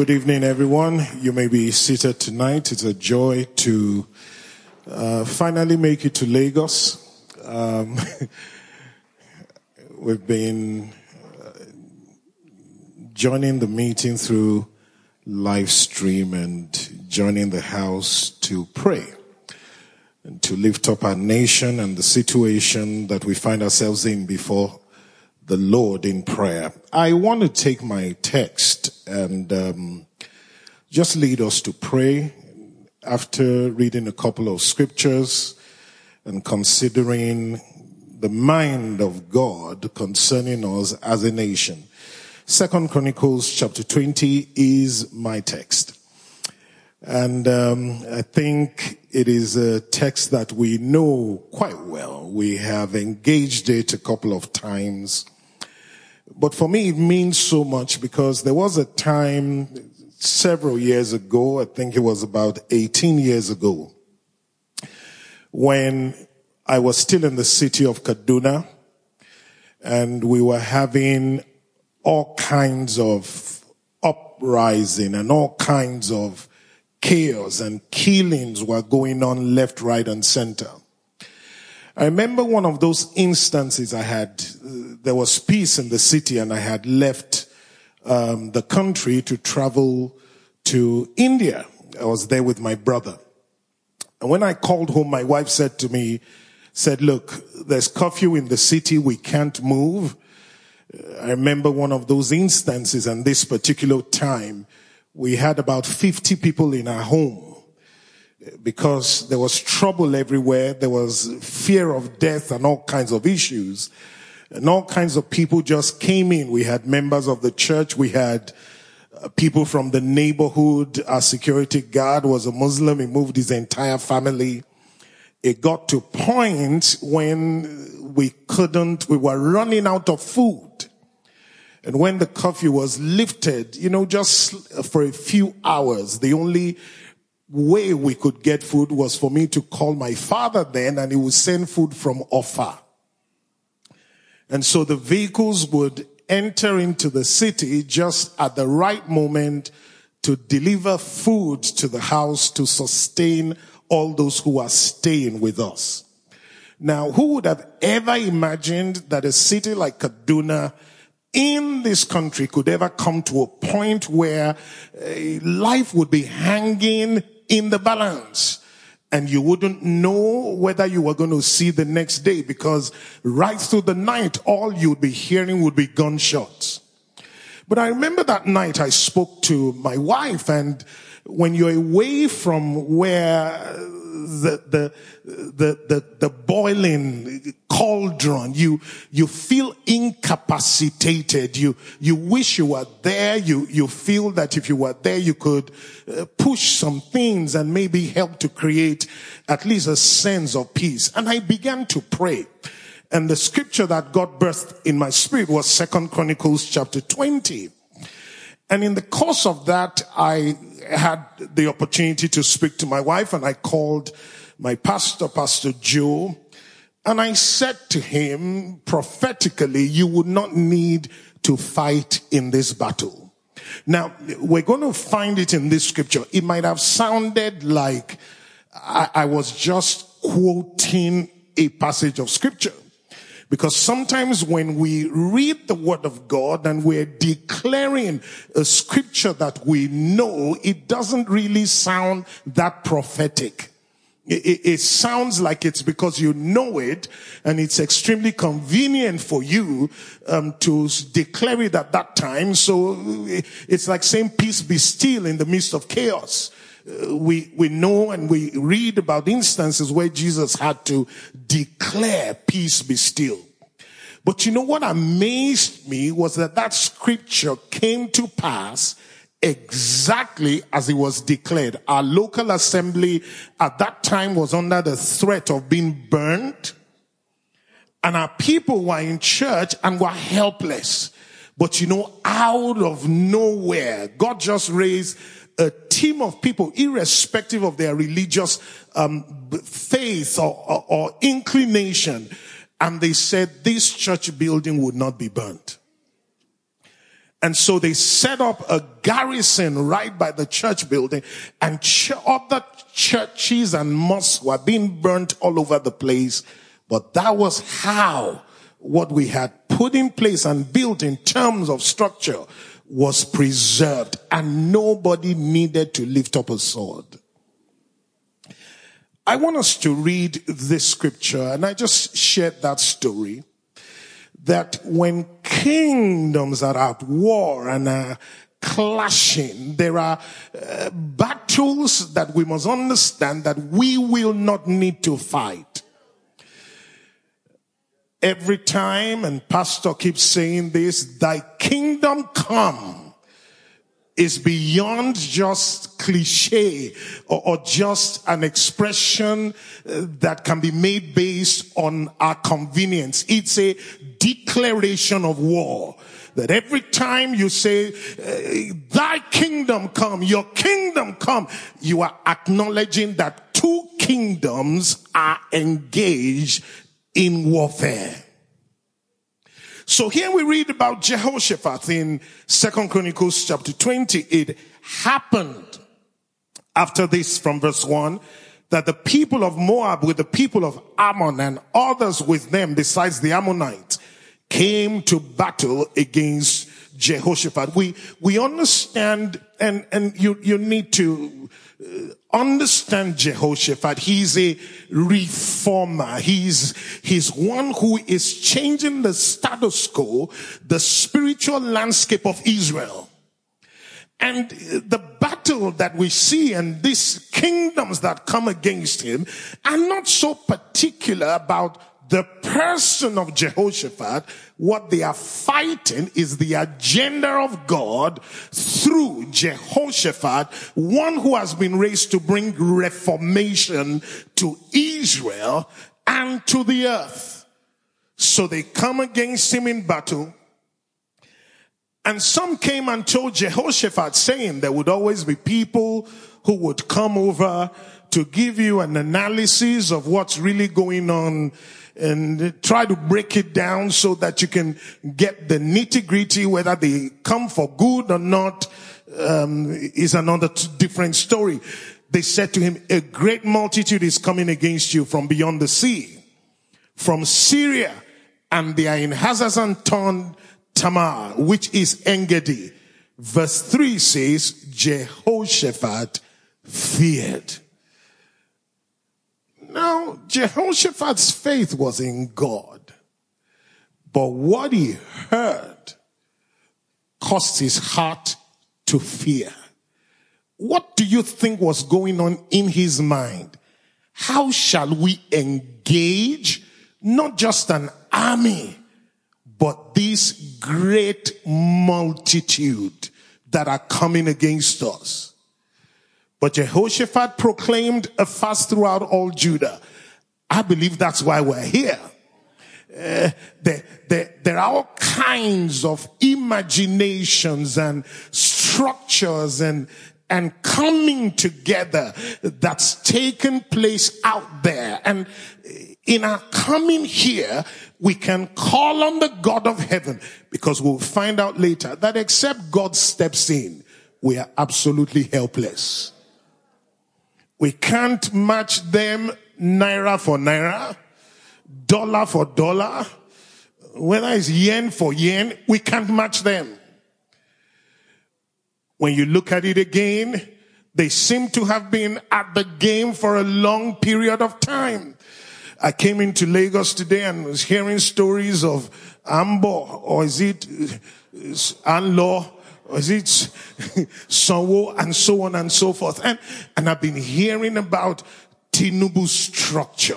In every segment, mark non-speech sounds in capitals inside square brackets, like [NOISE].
Good evening, everyone. You may be seated tonight. It's a joy to uh, finally make it to Lagos. Um, [LAUGHS] we've been uh, joining the meeting through live stream and joining the house to pray and to lift up our nation and the situation that we find ourselves in before the Lord in prayer. I want to take my text and um, just lead us to pray after reading a couple of scriptures and considering the mind of God concerning us as a nation. Second Chronicles chapter 20 is my text. And um, I think it is a text that we know quite well. We have engaged it a couple of times. But for me, it means so much because there was a time several years ago, I think it was about 18 years ago, when I was still in the city of Kaduna and we were having all kinds of uprising and all kinds of chaos and killings were going on left, right, and center. I remember one of those instances I had, uh, there was peace in the city and I had left um, the country to travel to India. I was there with my brother. And when I called home, my wife said to me, said, look, there's curfew in the city. We can't move. I remember one of those instances and this particular time, we had about 50 people in our home because there was trouble everywhere. There was fear of death and all kinds of issues. And all kinds of people just came in. We had members of the church. We had uh, people from the neighborhood. Our security guard was a Muslim. He moved his entire family. It got to point when we couldn't, we were running out of food. And when the curfew was lifted, you know, just for a few hours, the only way we could get food was for me to call my father then and he would send food from Offa. And so the vehicles would enter into the city just at the right moment to deliver food to the house to sustain all those who are staying with us. Now, who would have ever imagined that a city like Kaduna in this country could ever come to a point where uh, life would be hanging in the balance. And you wouldn't know whether you were going to see the next day because right through the night, all you'd be hearing would be gunshots. But I remember that night I spoke to my wife and when you're away from where the, the, the, the, the boiling cauldron. You, you feel incapacitated. You, you wish you were there. You, you feel that if you were there, you could uh, push some things and maybe help to create at least a sense of peace. And I began to pray. And the scripture that God birthed in my spirit was Second Chronicles chapter 20. And in the course of that, I had the opportunity to speak to my wife and I called my pastor, Pastor Joe, and I said to him prophetically, you would not need to fight in this battle. Now, we're going to find it in this scripture. It might have sounded like I, I was just quoting a passage of scripture. Because sometimes when we read the word of God and we're declaring a scripture that we know, it doesn't really sound that prophetic. It, it, sounds like it's because you know it and it's extremely convenient for you um, to declare it at that time. So it's like saying peace be still in the midst of chaos. Uh, we, we know and we read about instances where Jesus had to declare peace be still. But you know what amazed me was that that scripture came to pass exactly as it was declared. Our local assembly at that time was under the threat of being burned. And our people were in church and were helpless. But you know, out of nowhere, God just raised a team of people, irrespective of their religious um, faith or, or, or inclination. And they said this church building would not be burnt. And so they set up a garrison right by the church building and ch- other churches and mosques were being burnt all over the place. But that was how what we had put in place and built in terms of structure was preserved and nobody needed to lift up a sword. I want us to read this scripture and I just shared that story that when kingdoms are at war and are clashing, there are uh, battles that we must understand that we will not need to fight. Every time, and pastor keeps saying this, thy kingdom come is beyond just cliche or, or just an expression uh, that can be made based on our convenience. It's a declaration of war. That every time you say, uh, thy kingdom come, your kingdom come, you are acknowledging that two kingdoms are engaged in warfare. So here we read about Jehoshaphat in Second Chronicles chapter 20. It happened after this from verse 1 that the people of Moab with the people of Ammon and others with them besides the Ammonites came to battle against Jehoshaphat. We, we understand and, and you, you need to uh, understand Jehoshaphat. He's a reformer. He's, he's one who is changing the status quo, the spiritual landscape of Israel. And the battle that we see and these kingdoms that come against him are not so particular about the person of Jehoshaphat, what they are fighting is the agenda of God through Jehoshaphat, one who has been raised to bring reformation to Israel and to the earth. So they come against him in battle. And some came and told Jehoshaphat saying there would always be people who would come over to give you an analysis of what's really going on and try to break it down so that you can get the nitty gritty, whether they come for good or not, um, is another different story. They said to him, a great multitude is coming against you from beyond the sea, from Syria, and they are in Hazazon Tamar, which is Engedi. Verse 3 says, Jehoshaphat feared. Now, Jehoshaphat's faith was in God, but what he heard caused his heart to fear. What do you think was going on in his mind? How shall we engage not just an army, but this great multitude that are coming against us? But Jehoshaphat proclaimed a fast throughout all Judah. I believe that's why we're here. Uh, there, there, there are all kinds of imaginations and structures and, and coming together that's taken place out there. And in our coming here, we can call on the God of heaven because we'll find out later that except God steps in, we are absolutely helpless. We can't match them naira for naira, dollar for dollar. Whether it's yen for yen, we can't match them. When you look at it again, they seem to have been at the game for a long period of time. I came into Lagos today and was hearing stories of Ambo, or is it Anlo, is it [LAUGHS] Sanwo, and so on and so forth. And, and I've been hearing about Tinubu's structure.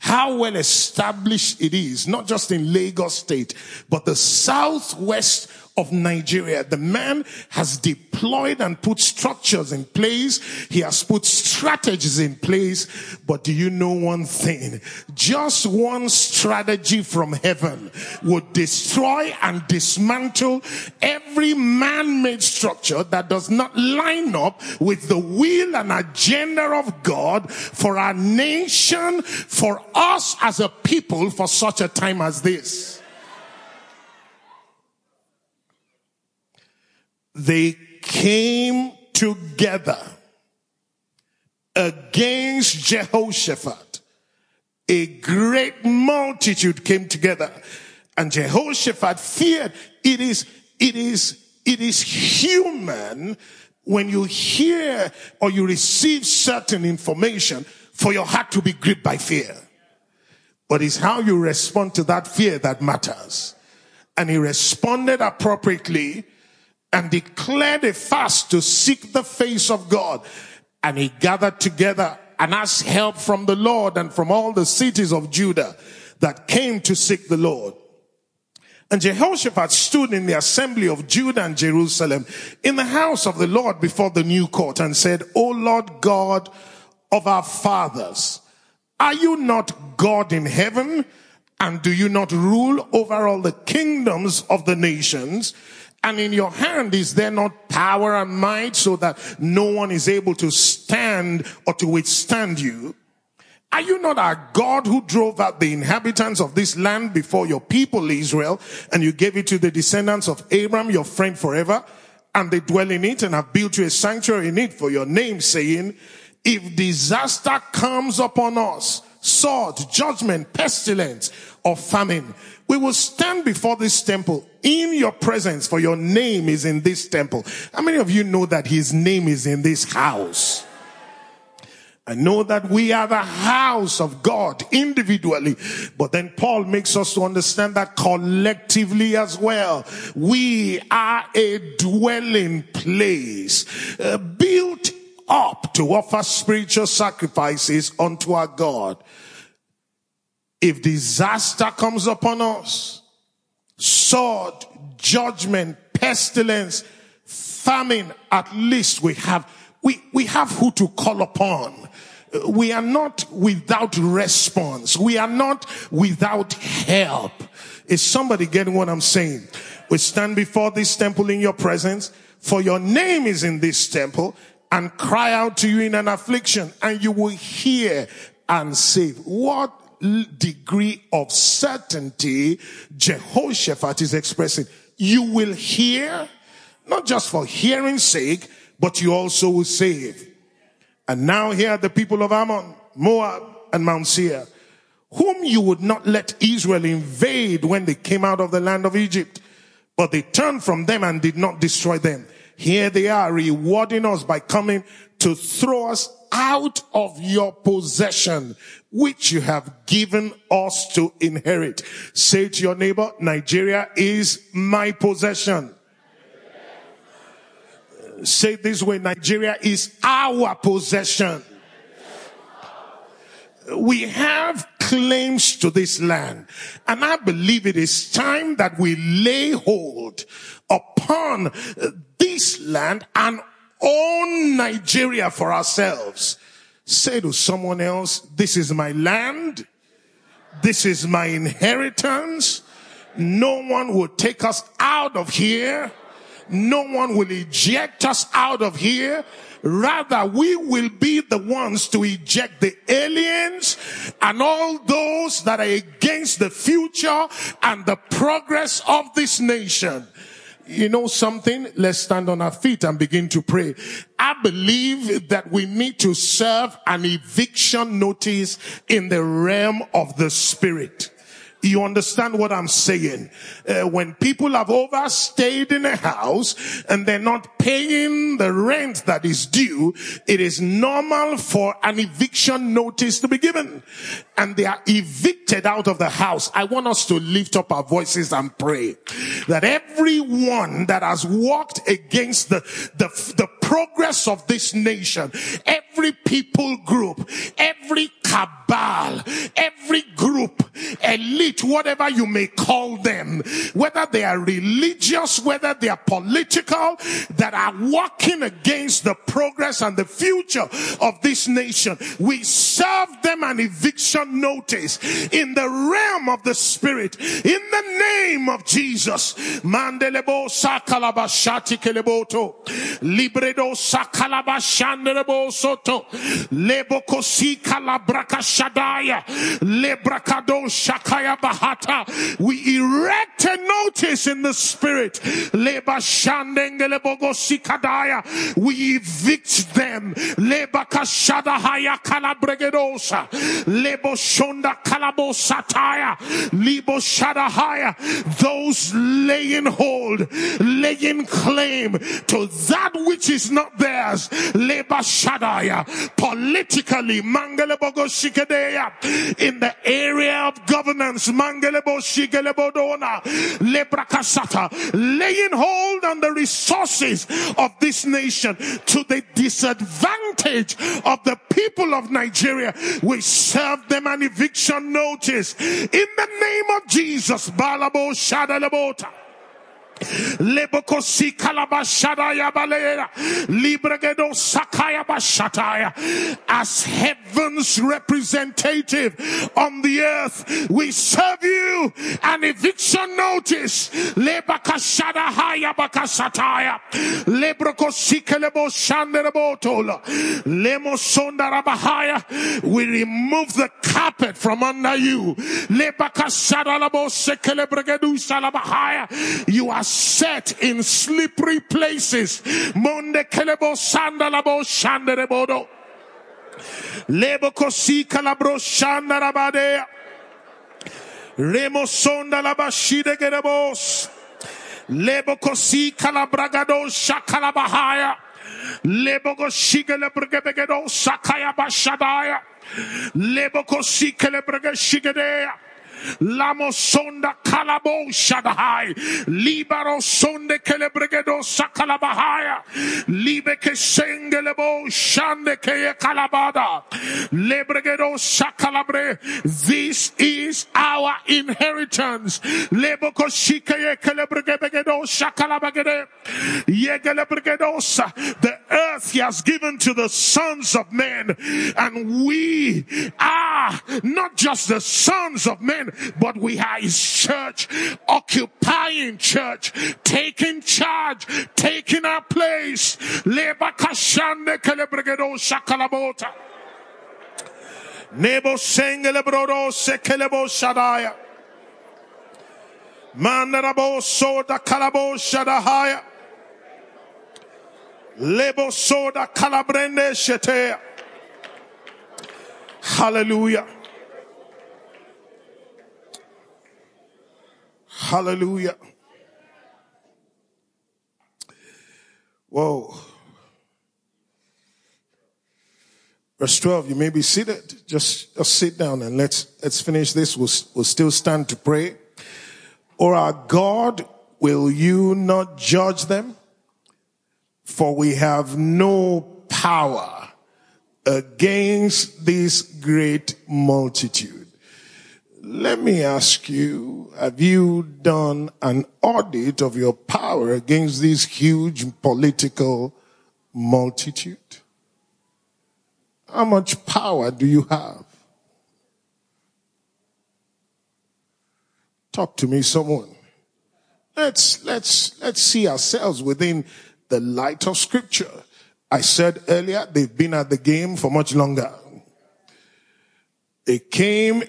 How well established it is, not just in Lagos state, but the southwest of Nigeria. The man has deployed and put structures in place. He has put strategies in place. But do you know one thing? Just one strategy from heaven would destroy and dismantle every man-made structure that does not line up with the will and agenda of God for our nation, for us as a people for such a time as this. They came together against Jehoshaphat. A great multitude came together and Jehoshaphat feared. It is, it is, it is human when you hear or you receive certain information for your heart to be gripped by fear. But it's how you respond to that fear that matters. And he responded appropriately and declared a fast to seek the face of God. And he gathered together and asked help from the Lord and from all the cities of Judah that came to seek the Lord. And Jehoshaphat stood in the assembly of Judah and Jerusalem in the house of the Lord before the new court and said, O Lord God of our fathers, are you not God in heaven? And do you not rule over all the kingdoms of the nations? And in your hand is there not power and might so that no one is able to stand or to withstand you? Are you not our God who drove out the inhabitants of this land before your people Israel and you gave it to the descendants of Abraham, your friend forever? And they dwell in it and have built you a sanctuary in it for your name saying, if disaster comes upon us, sword, judgment, pestilence, or famine, we will stand before this temple in your presence for your name is in this temple. How many of you know that his name is in this house? I know that we are the house of God individually, but then Paul makes us to understand that collectively as well. We are a dwelling place uh, built up to offer spiritual sacrifices unto our God. If disaster comes upon us, sword, judgment, pestilence, famine, at least we have, we, we have who to call upon. We are not without response. We are not without help. Is somebody getting what I'm saying? We stand before this temple in your presence, for your name is in this temple, and cry out to you in an affliction, and you will hear and save. What degree of certainty Jehoshaphat is expressing. You will hear, not just for hearing's sake, but you also will save. And now here are the people of Ammon, Moab, and Mount Seir, whom you would not let Israel invade when they came out of the land of Egypt. But they turned from them and did not destroy them. Here they are rewarding us by coming to throw us out of your possession, which you have given us to inherit. Say to your neighbor, Nigeria is my possession. Say this way, Nigeria is our possession. We have claims to this land. And I believe it is time that we lay hold upon this land and own Nigeria for ourselves. Say to someone else, this is my land. This is my inheritance. No one will take us out of here. No one will eject us out of here. Rather, we will be the ones to eject the aliens and all those that are against the future and the progress of this nation you know something? Let's stand on our feet and begin to pray. I believe that we need to serve an eviction notice in the realm of the spirit. You understand what I'm saying? Uh, when people have overstayed in a house and they're not paying the rent that is due, it is normal for an eviction notice to be given. And they are evicted out of the house. I want us to lift up our voices and pray that everyone that has walked against the, the, the progress of this nation, every people group, every cabal, every group, elite, whatever you may call them, whether they are religious, whether they are political, that are working against the progress and the future of this nation. We serve them an eviction notice in the realm of the spirit in the name of Jesus. Mandelebo sakalabashati keleboto. Libredo sakalabashandelebo soto. Leboko sikalabraka shadaya. Lebrakado shakaya bahata. We erect a notice in the spirit. We evict them. Leba kashadahaya kalabregedosa. Lebo shonda kalabosataya. Libo shadahaya. Those laying hold, laying claim to that which is not theirs. Leba shadaya. Politically, mangelebogo shikadeya. In the area of governance, mangelebo shigelebodona. Lebrakasata. Laying hold on the resources of this nation to the disadvantage of the people of Nigeria. We serve them an eviction notice in the name of Jesus. Balabo Shadalabota. Lebokosi kalabashada yabalera. Libregedo sakaya bashataya. As heaven's representative on the earth, we serve you an eviction notice. Lebakashada haya bakasataya. Lebrokosi kelebo shanderebotola. Lemosonda rabahaya. We remove the carpet from under you. Lebakashada labo sekelebregedu salabahaya. You are set in slippery places. Monde kelebo sandalabo shanderebodo. Lebo kosi kalabro shandarabadea. Remo sonda la bashide gerebos. Lebo kosi kalabragado shakalabahaya. Lebo koshige lebregebegedo sakaya bashadaya. Lebo kosi kelebregeshigedea. Lamo sonda kalabo shadahai. Libaro sonde kelebregedo sakalabahaya. Libe ke sengelebo shande ke kalabada. Lebregedo sakalabre. This is our inheritance. Lebo koshike kelebregedo sakalabagede. Yegelebregedosa. The earth he has given to the sons of men. And we are not just the sons of men, but we are his church, occupying church, taking charge, taking our place. Nebo sengele brodo sekelebo shadaya. Mandarabo soda kalabo shadahaya. Lebo soda calabrende shetea. Hallelujah. Hallelujah. Whoa. Verse 12, you may be seated. Just, just sit down and let's, let's finish this. We'll, we'll still stand to pray. Or our God, will you not judge them? For we have no power against this great multitude. Let me ask you, have you done an audit of your power against this huge political multitude? How much power do you have? Talk to me, someone. Let's, let's, let's see ourselves within the light of scripture. I said earlier, they've been at the game for much longer. They came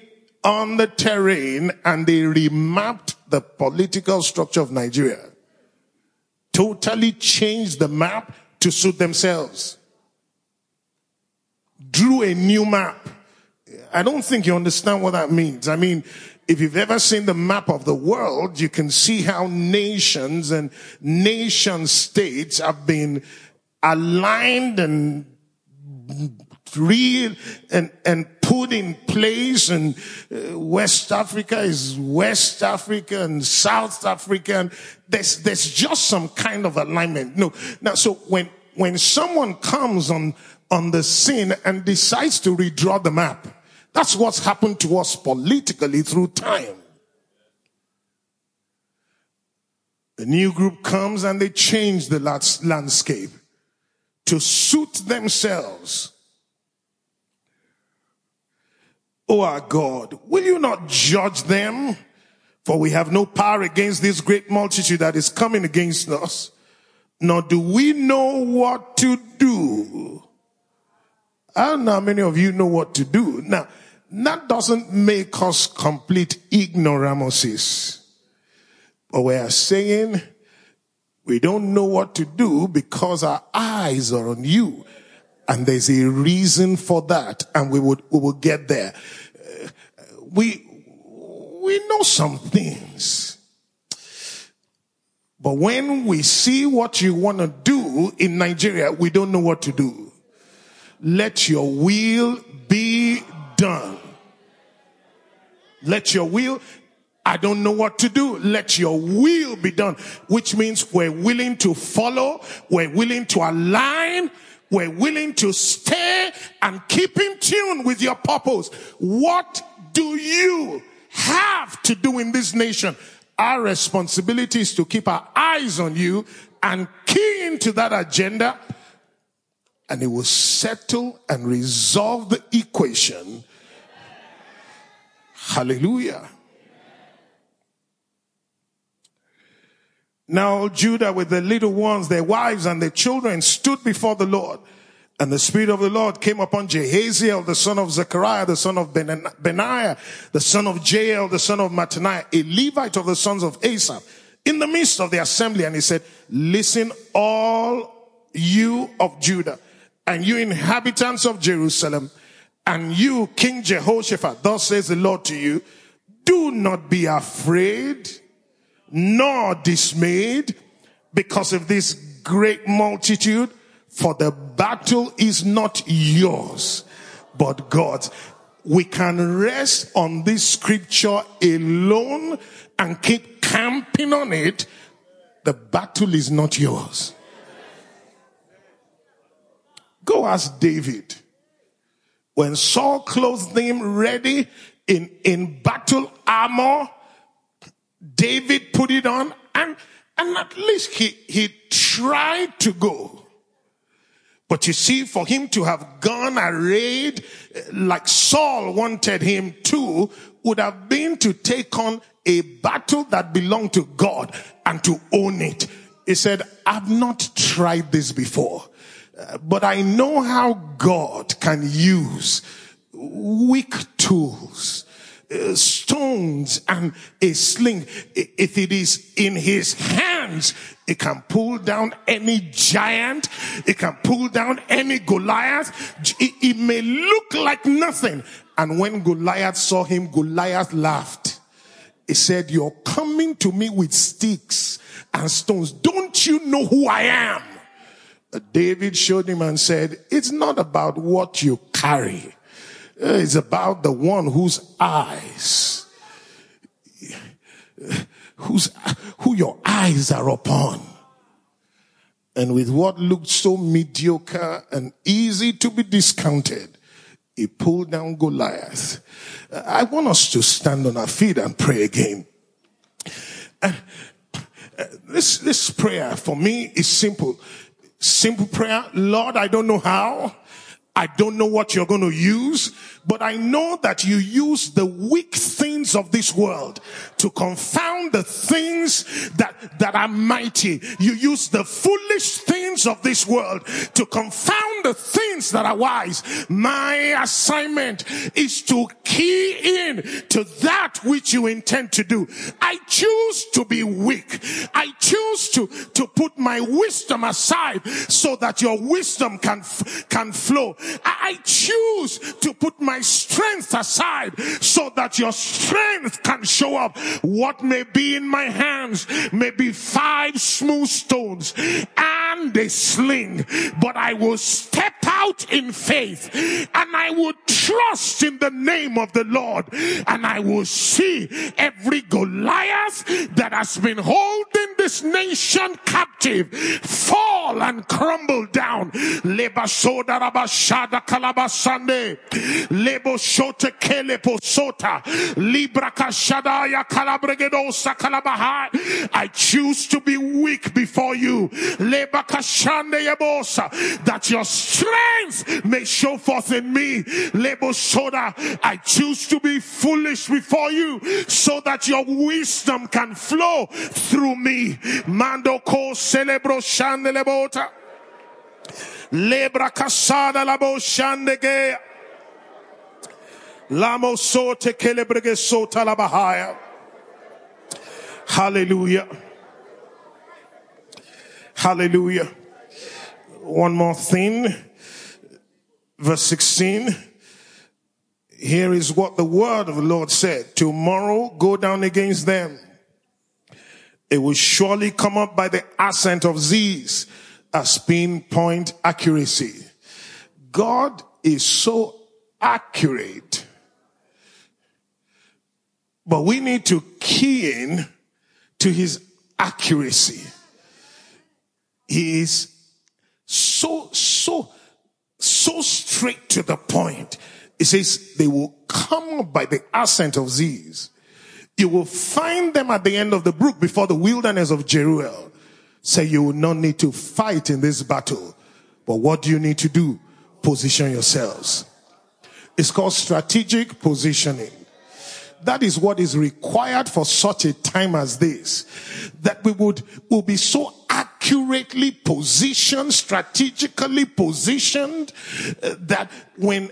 on the terrain and they remapped the political structure of Nigeria. Totally changed the map to suit themselves. Drew a new map. I don't think you understand what that means. I mean, if you've ever seen the map of the world, you can see how nations and nation states have been aligned and real and, and put in place and uh, West Africa is West Africa and South Africa and there's, there's just some kind of alignment. No. Now, so when, when someone comes on, on the scene and decides to redraw the map, that's what's happened to us politically through time. A new group comes and they change the landscape to suit themselves. O our God, will you not judge them? For we have no power against this great multitude that is coming against us, nor do we know what to do. I don't know how many of you know what to do. Now, that doesn't make us complete ignoramuses. But we are saying we don't know what to do because our eyes are on you. And there's a reason for that. And we would, we will get there. Uh, we, we know some things. But when we see what you want to do in Nigeria, we don't know what to do. Let your will be done. Let your will, I don't know what to do. Let your will be done, which means we're willing to follow. We're willing to align. We're willing to stay and keep in tune with your purpose. What do you have to do in this nation? Our responsibility is to keep our eyes on you and key into that agenda and it will settle and resolve the equation Hallelujah. Now Judah with the little ones, their wives and their children stood before the Lord. And the Spirit of the Lord came upon Jehaziel, the son of Zechariah, the son of Benaiah, the son of Jael, the son of Mattaniah, a Levite of the sons of Asaph, in the midst of the assembly. And he said, listen, all you of Judah and you inhabitants of Jerusalem, and you, King Jehoshaphat, thus says the Lord to you, do not be afraid nor dismayed because of this great multitude, for the battle is not yours, but God's. We can rest on this scripture alone and keep camping on it. The battle is not yours. Go ask David. When Saul clothed him ready in, in battle armor, David put it on and, and at least he, he tried to go. But you see, for him to have gone arrayed eh, like Saul wanted him to would have been to take on a battle that belonged to God and to own it. He said, I've not tried this before eh, but I know how God can use weak tools, uh, stones and a sling. If it is in his hands, it can pull down any giant. It can pull down any Goliath. It, it may look like nothing. And when Goliath saw him, Goliath laughed. He said, you're coming to me with sticks and stones. Don't you know who I am? David showed him and said, it's not about what you carry. It's about the one whose eyes, whose, who your eyes are upon. And with what looked so mediocre and easy to be discounted, he pulled down Goliath. I want us to stand on our feet and pray again. Uh, this, this prayer for me is simple. Simple prayer. Lord, I don't know how. I don't know what you're going to use, but I know that you use the weak things of this world to confound the things that, that are mighty. You use the foolish things of this world to confound the things that are wise. My assignment is to key in to that which you intend to do. I choose to be weak. I choose to, to put my wisdom aside so that your wisdom can, can flow. I, choose to put my strength aside so that your strength can show up. What may be in my hands may be five smooth stones and a sling, but I will step out in faith and I will trust in the name of the Lord and I will see every Goliath that has been holding this nation captive fall and crumble down. I choose to be weak before you. That your strength may show forth in me. Lebo soda. I choose to be foolish before you so that your wisdom can flow through me. Mando ko celebro shandelebota. Lebra casada la bo shandege. Lamo sote kelebrege sota la bahaya. Hallelujah. Hallelujah. One more thing. Verse 16. Here is what the word of the Lord said. Tomorrow go down against them. It will surely come up by the ascent of Ziz as pinpoint accuracy. God is so accurate. But we need to key in to his accuracy. He is so, so, so straight to the point. It says they will come by the ascent of Ziz. You will find them at the end of the brook before the wilderness of Jeruel. Say you will not need to fight in this battle. But what do you need to do? Position yourselves. It's called strategic positioning. That is what is required for such a time as this. That we would, will be so accurately positioned, strategically positioned, uh, that when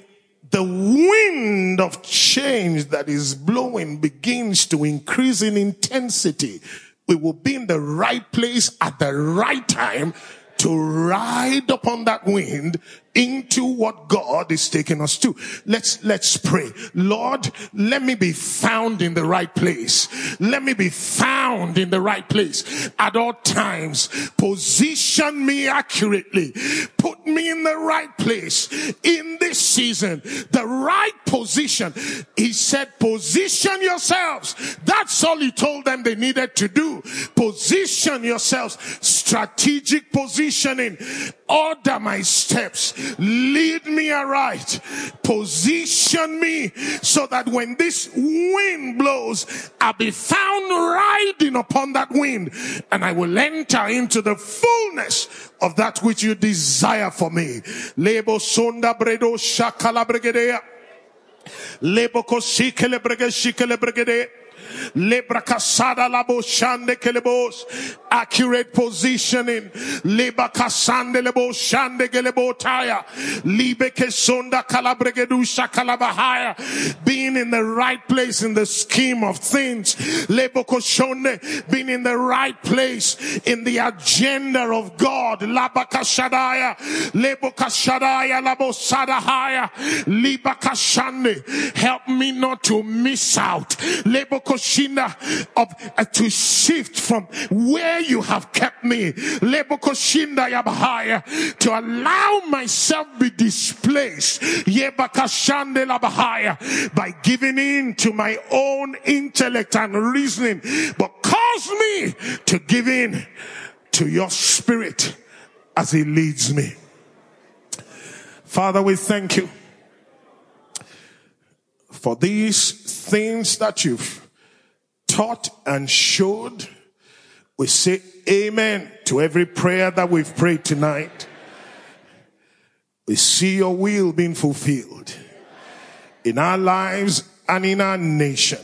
the wind of change that is blowing begins to increase in intensity, we will be in the right place at the right time to ride upon that wind into what God is taking us to. Let's, let's pray. Lord, let me be found in the right place. Let me be found in the right place at all times. Position me accurately. Put me in the right place in this season. The right position. He said, position yourselves. That's all he told them they needed to do. Position yourselves. Strategic positioning. Order my steps lead me aright, position me so that when this wind blows, I'll be found riding upon that wind and I will enter into the fullness of that which you desire for me. Lebo sonda bredo shakala bregedea. Lebo kosikele bregedea. Lebra kasada kelebos. Accurate positioning. Leba kasande lebo shande gelebo taya. Libe kesonda kalabregedusha kalabahaya. Being in the right place in the scheme of things. Lebo koshonde. Being in the right place in the agenda of God. Laba kashadaya. Lebo kashadaya labo sadahaya. Liba kashande. Help me not to miss out. Lebo of uh, to shift from where you have kept me. To allow myself be displaced. By giving in to my own intellect and reasoning, but cause me to give in to your spirit as he leads me. Father, we thank you for these things that you've taught and showed. We say amen to every prayer that we've prayed tonight. We see your will being fulfilled in our lives and in our nation.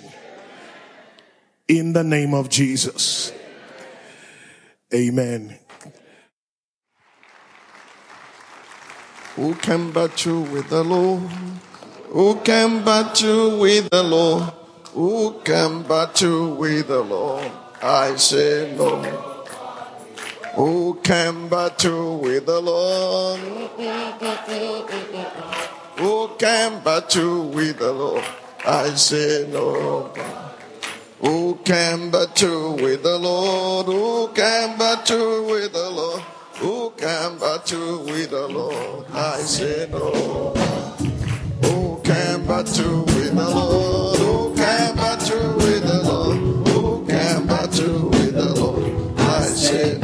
In the name of Jesus. Amen. Who can battle you with the Lord? Who can battle you with the Lord? Who can battle with the Lord? I say no. Who can battle with the Lord? Who can battle with the Lord? I say no. Who can battle with the Lord? Who can battle with the Lord? Who can battle with the Lord? I say no. Who can battle with the Lord? I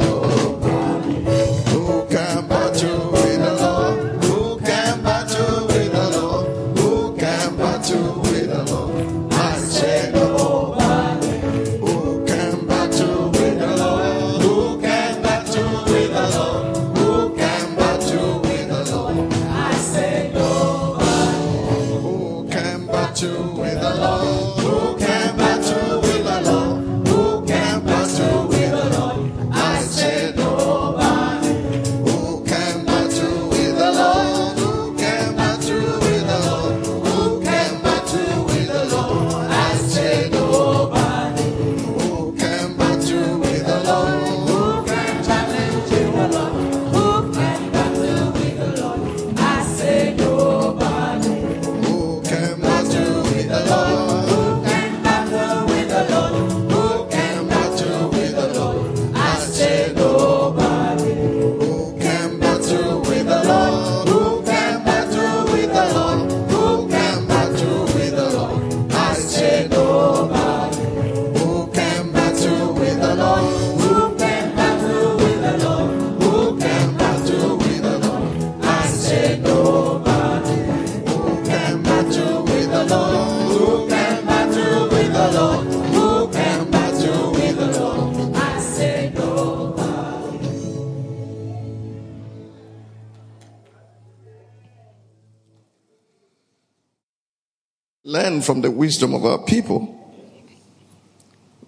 Learn from the wisdom of our people.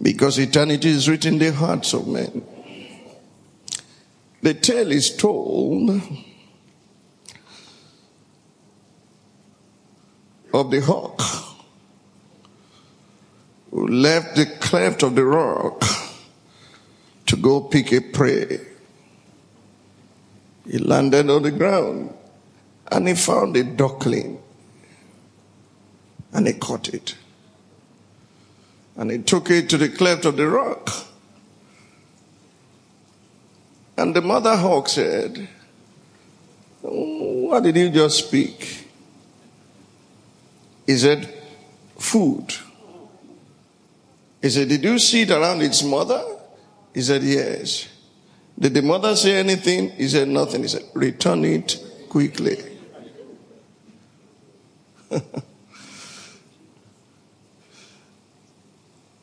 Because eternity is written in the hearts of men. The tale is told of the hawk who left the cleft of the rock to go pick a prey. He landed on the ground and he found a duckling and he caught it. And he took it to the cleft of the rock. And the mother hawk said, "Oh, What did you just speak? He said, Food. He said, Did you see it around its mother? He said, Yes. Did the mother say anything? He said, Nothing. He said, Return it quickly. [LAUGHS]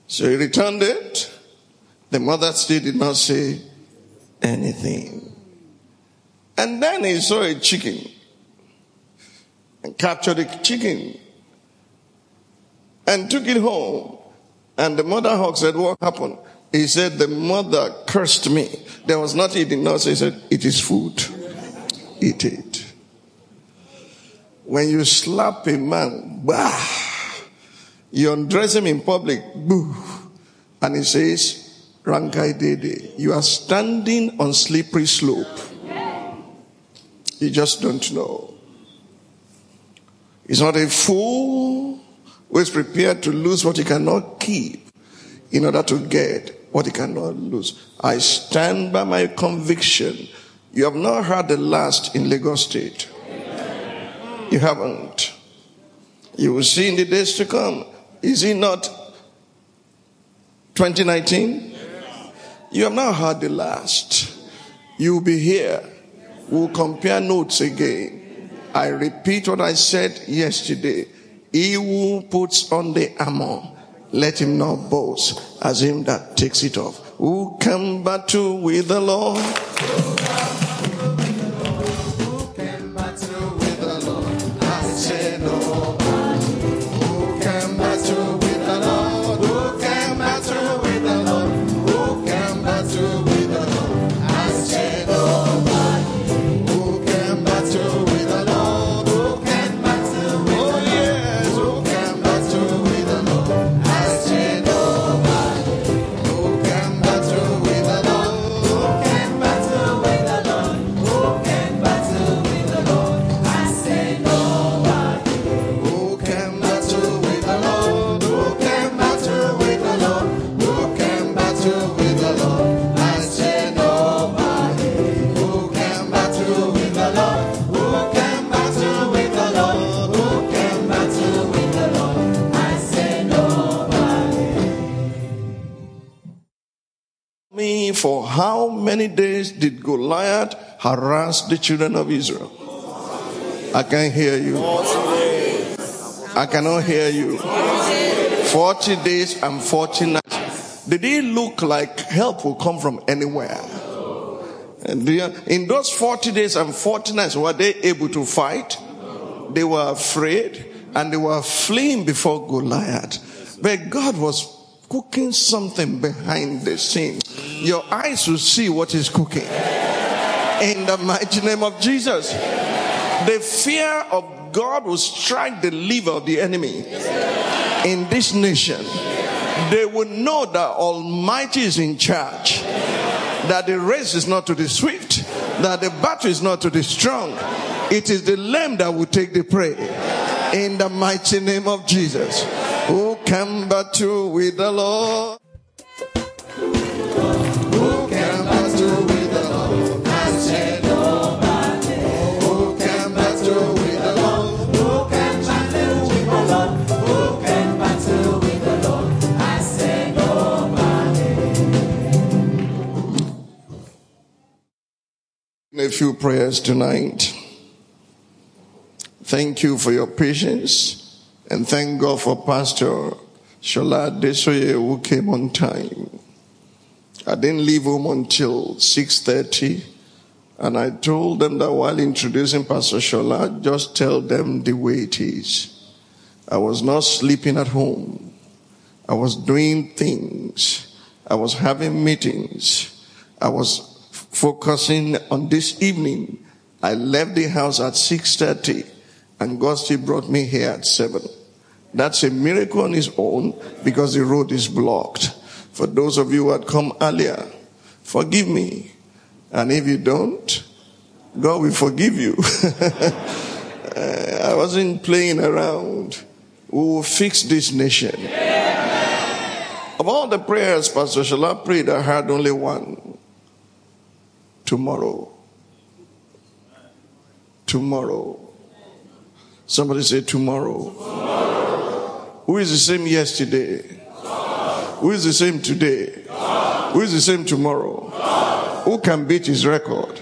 So he returned it. The mother still did not say anything. And then he saw a chicken and captured the chicken and took it home. And the mother hawk said, What happened? He said, The mother cursed me. There was nothing he did not say. He said, It is food. Eat it. When you slap a man, bah, you undress him in public, boo, and he says, Rankai Dede, you are standing on slippery slope. You just don't know. He's not a fool who is prepared to lose what he cannot keep in order to get what he cannot lose. I stand by my conviction. You have not heard the last in Lagos State. You haven't. You will see in the days to come. Is it not 2019? You have not heard the last. You will be here. We'll compare notes again. I repeat what I said yesterday. He who puts on the armor, let him not boast as him that takes it off. Who can battle with the Lord? For how many days did Goliath harass the children of Israel? I can't hear you. I cannot hear you. 40 days and 40 nights. Did it look like help will come from anywhere? In those 40 days and 40 nights, were they able to fight? They were afraid and they were fleeing before Goliath. But God was cooking something behind the scene. Your eyes will see what is cooking. In the mighty name of Jesus. The fear of God will strike the liver of the enemy in this nation. They will know that Almighty is in charge. That the race is not to the swift. That the battle is not to the strong. It is the lamb that will take the prey. In the mighty name of Jesus. Who can battle with the Lord? Who can battle with the Lord? I. Who can battle with the Lord? Who can battle with the Lord? Who can battle with the Lord? I. A few prayers tonight. Thank you for your patience and thank God for Pastor Shola Adesoye who came on time. I didn't leave home until 6.30 and I told them that while introducing Pastor Shola, just tell them the way it is. I was not sleeping at home. I was doing things. I was having meetings. I was focusing on this evening. I left the house at 6.30 and God still brought me here at 7. That's a miracle on its own because the road is blocked. For those of you who had come earlier, forgive me. And if you don't, God will forgive you. [LAUGHS] I wasn't playing around. We will fix this nation. Of all the prayers Pastor Shola prayed, I had only one. Tomorrow. Tomorrow. Somebody say tomorrow. tomorrow. Who is the same yesterday? Who is the same today? Who is the same tomorrow? Who can beat his record?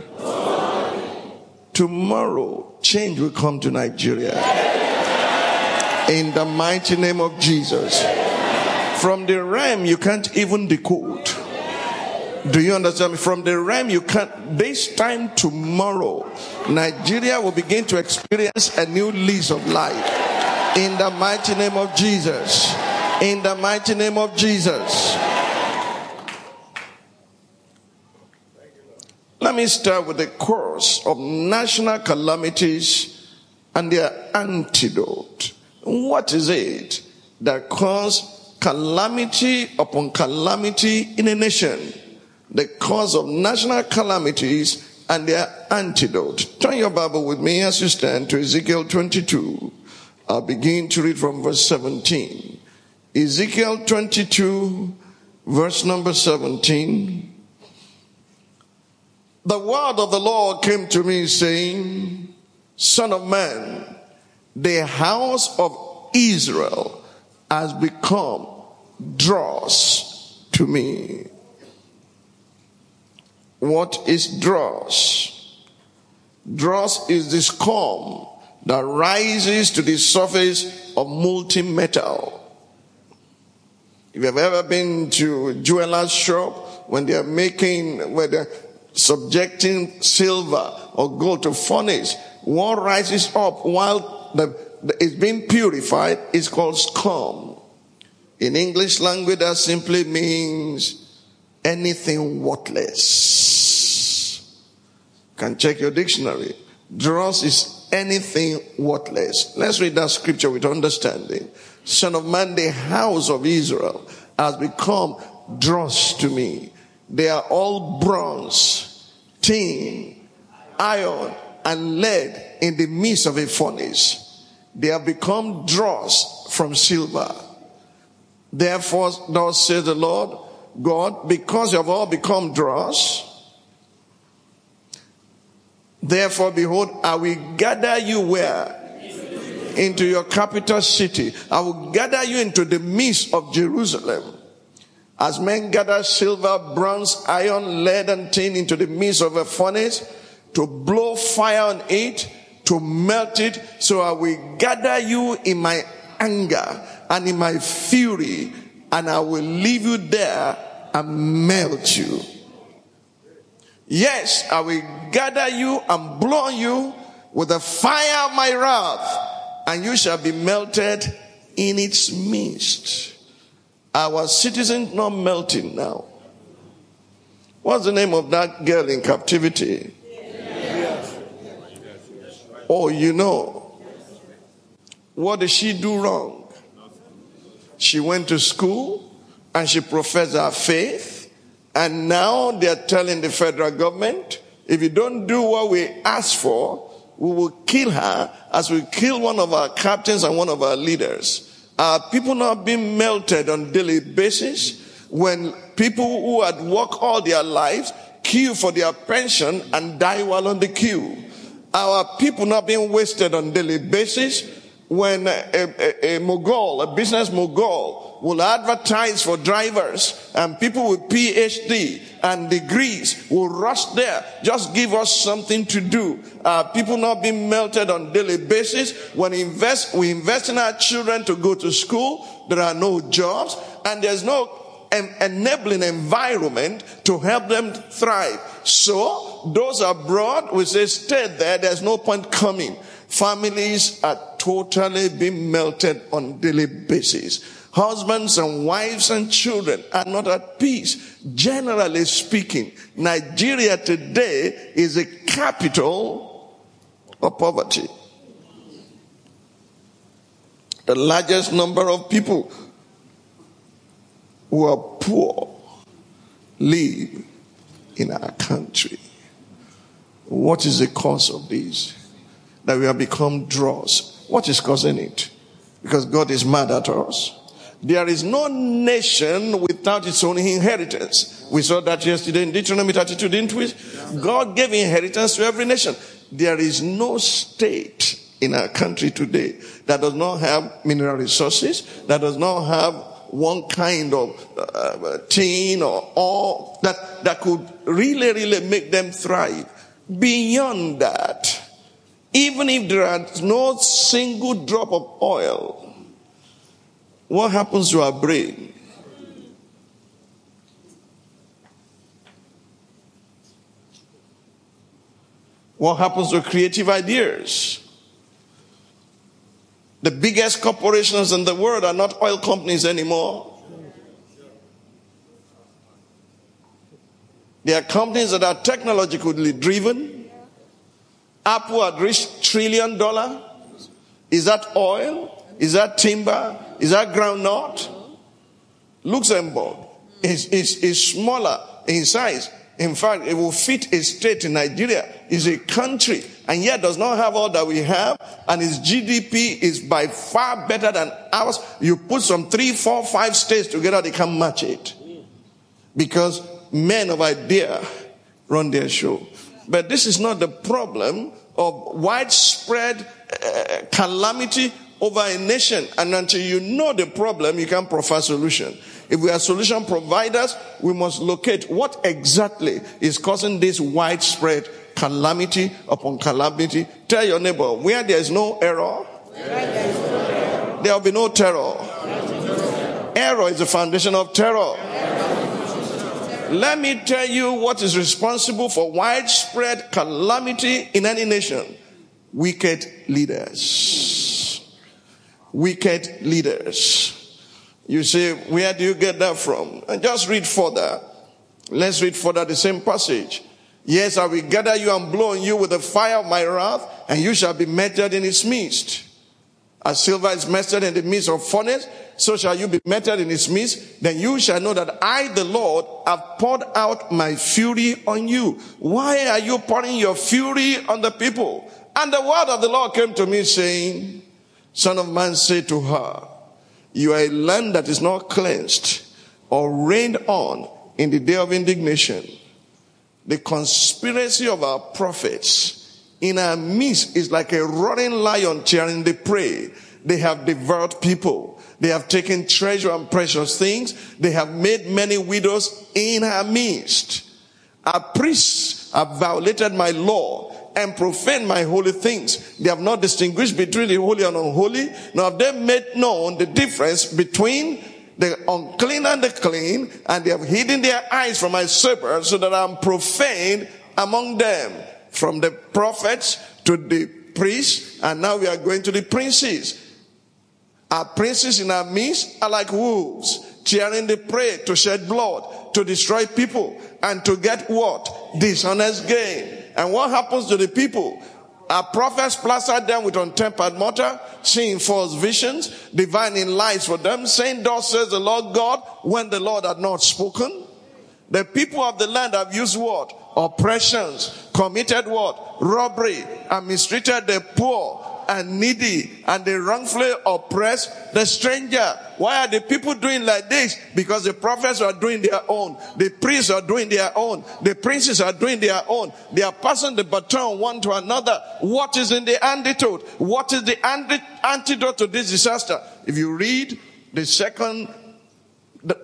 Tomorrow, change will come to Nigeria. In the mighty name of Jesus. From the realm you can't even decode. Do you understand? Me? From the realm you can't, this time tomorrow, Nigeria will begin to experience a new lease of life. In the mighty name of Jesus. In the mighty name of Jesus. Let me start with the course of national calamities and their antidote. What is it that cause calamity upon calamity in a nation? The cause of national calamities and their antidote. Turn your Bible with me as you stand to Ezekiel 22. I'll begin to read from verse 17. Ezekiel 22, verse number 17. The word of the Lord came to me saying, Son of man, the house of Israel has become dross to me. What is dross? Dross is the scum that rises to the surface of molten metal. If you've ever been to a jeweler's shop when they're making, when they're subjecting silver or gold to furnace, what rises up while the, the, it's being purified is called scum. In English language, that simply means anything worthless. Can check your dictionary. Dross is anything worthless. Let's read that scripture with understanding. Son of man, the house of Israel has become dross to me. They are all bronze, tin, iron, and lead in the midst of a furnace. They have become dross from silver. Therefore, thus says the Lord God, because you have all become dross, therefore, behold, I will gather you where? Into your capital city. I will gather you into the midst of Jerusalem As men gather silver, bronze, iron, lead, and tin into the midst of a furnace to blow fire on it, to melt it, so I will gather you in my anger and in my fury, and I will leave you there and melt you. Yes, I will gather you and blow on you with the fire of my wrath, and you shall be melted in its midst. Our citizens not melting now. What's the name of that girl in captivity? Oh, you know. What did she do wrong? She went to school and she professed her faith. And now they're telling the federal government, if you don't do what we ask for, we will kill her as we kill one of our captains and one of our leaders. Are people not being melted on daily basis when people who had worked all their lives queue for their pension and die while on the queue? Our people not being wasted on daily basis when a, a, a mogul, a business mogul, will advertise for drivers and people with PhD and degrees will rush there. Just give us something to do. Uh, people not being melted on daily basis. When invest, we invest in our children to go to school. There are no jobs and there's no en- enabling environment to help them thrive. So those abroad, we say stay there. There's no point coming. Families are totally being melted on daily basis. Husbands and wives and children are not at peace. Generally speaking, Nigeria today is a capital of poverty. The largest number of people who are poor live in our country. What is the cause of this? That we have become dross. What is causing it? Because God is mad at us. There is no nation without its own inheritance. We saw that yesterday in Deuteronomy 32, didn't we? God gave inheritance to every nation. There is no state in our country today that does not have mineral resources, that does not have one kind of uh, tin or ore that, that could really, really make them thrive. Beyond that, even if there is no single drop of oil, what happens to our brain? What happens to creative ideas? The biggest corporations in the world are not oil companies anymore. They are companies that are technologically driven. Apple had reached trillion dollar. Is that oil? Is that timber? Is that groundnut? Luxembourg is, is, is smaller in size. In fact, it will fit a state in Nigeria. Is a country and yet does not have all that we have. And its GDP is by far better than ours. You put some three, four, five states together, they can't match it. Because men of idea run their show. But this is not the problem of widespread uh, calamity over a nation. And until you know the problem, you can't provide solution. If we are solution providers, we must locate what exactly is causing this widespread calamity upon calamity. Tell your neighbor, where there is no error, there will be no terror. Error is the foundation of terror. Let me tell you what is responsible for widespread calamity in any nation. Wicked leaders. Wicked leaders. You say, where do you get that from? And just read further. Let's read further the same passage. Yes, I will gather you and blow on you with the fire of my wrath, and you shall be melted in its midst. As silver is melted in the midst of furnace, so shall you be melted in its midst. Then you shall know that I, the Lord, have poured out my fury on you. Why are you pouring your fury on the people? And the word of the Lord came to me saying, Son of man, say to her, you are a land that is not cleansed or rained on in the day of indignation. The conspiracy of our prophets in our midst is like a roaring lion tearing the prey. They have devoured people. They have taken treasure and precious things. They have made many widows in her midst. Our priests have violated my law and profaned my holy things. They have not distinguished between the holy and unholy, nor have they made known the difference between the unclean and the clean, and they have hidden their eyes from my servants so that I'm profaned among them. From the prophets to the priests, and now we are going to the princes. Our princes in our midst are like wolves, tearing the prey to shed blood, to destroy people, and to get what? Dishonest gain. And what happens to the people? Our prophets plastered them with untempered mortar, seeing false visions, divining lies for them, saying, Thus says the Lord God, when the Lord had not spoken. The people of the land have used what? Oppressions, committed what? Robbery, and mistreated the poor and needy, and they wrongfully oppress the stranger. Why are the people doing like this? Because the prophets are doing their own. The priests are doing their own. The princes are doing their own. They are passing the baton one to another. What is in the antidote? What is the anti- antidote to this disaster? If you read the second the,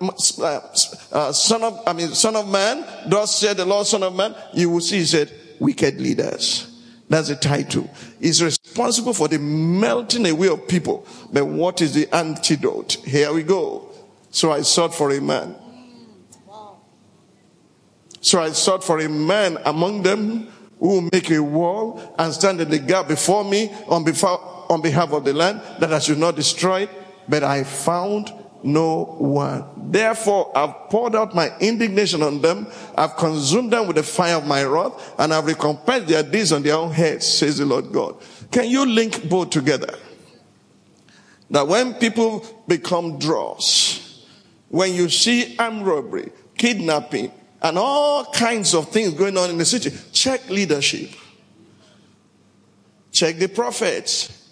uh, uh, son of, I mean, son of man, thus said the Lord, son of man, you will see, he said, wicked leaders. That's the title. He's responsible for the melting away of people. But what is the antidote? Here we go. So I sought for a man. So I sought for a man among them who will make a wall and stand in the gap before me on behalf, on behalf of the land that I should not destroy it. But I found no one. Therefore, I've poured out my indignation on them. I've consumed them with the fire of my wrath and I've recompensed their deeds on their own heads, says the Lord God. Can you link both together? That when people become dross, when you see armed robbery, kidnapping, and all kinds of things going on in the city, check leadership. Check the prophets.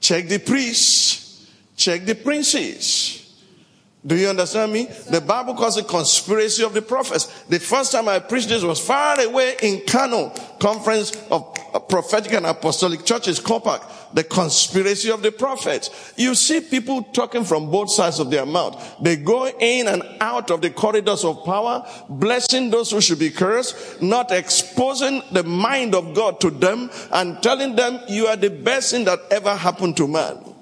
Check the priests. Check the princes. Do you understand me? The Bible calls it conspiracy of the prophets. The first time I preached this was far away in Kano, conference of uh, prophetic and apostolic churches, Compact. The conspiracy of the prophets. You see people talking from both sides of their mouth. They go in and out of the corridors of power, blessing those who should be cursed, not exposing the mind of God to them and telling them you are the best thing that ever happened to man.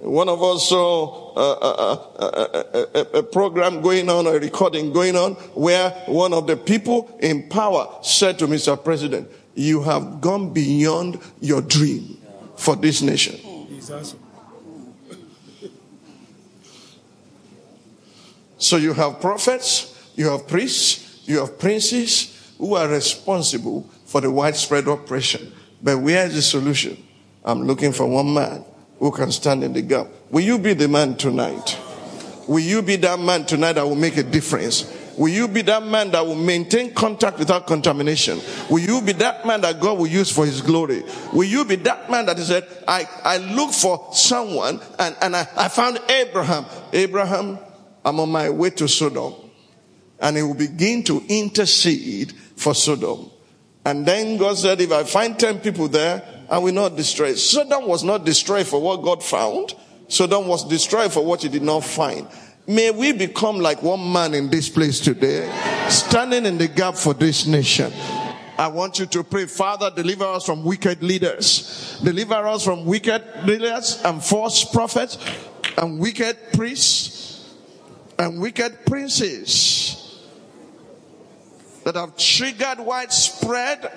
One of us saw a, a, a, a, program going on, a recording going on, where one of the people in power said to Mr. President, You have gone beyond your dream for this nation. So you have prophets, you have priests, you have princes who are responsible for the widespread oppression. But where is the solution? I'm looking for one man who can stand in the gap. Will you be the man tonight? Will you be that man tonight that will make a difference? Will you be that man that will maintain contact without contamination? Will you be that man that God will use for his glory? Will you be that man that he said, I, I look for someone and, and I, I found Abraham. Abraham, I'm on my way to Sodom. And he will begin to intercede for Sodom. And then God said, if I find 10 people there, I will not destroy. Sodom was not destroyed for what God found. Sodom was destroyed for what he did not find. May we become like one man in this place today, standing in the gap for this nation. I want you to pray, Father, deliver us from wicked leaders. Deliver us from wicked leaders and false prophets and wicked priests and wicked princes that have triggered widespread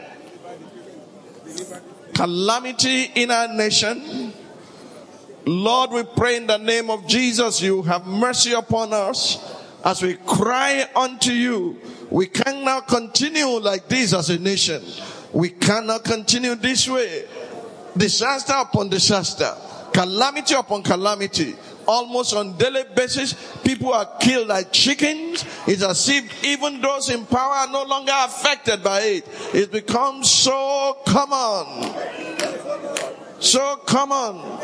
calamity in our nation. Lord, we pray in the name of Jesus, you have mercy upon us as we cry unto you. We cannot continue like this as a nation. We cannot continue this way. Disaster upon disaster, calamity upon calamity almost on daily basis. People are killed like chickens. It's as if even those in power are no longer affected by it. It becomes so common. So common.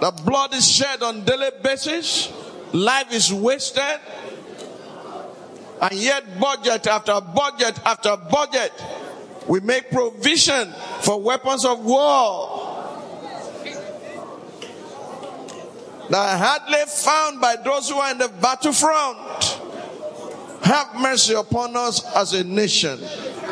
The blood is shed on daily basis. Life is wasted. And yet budget after budget after budget we make provision for weapons of war that are hardly found by those who are in the battlefront. Have mercy upon us as a nation.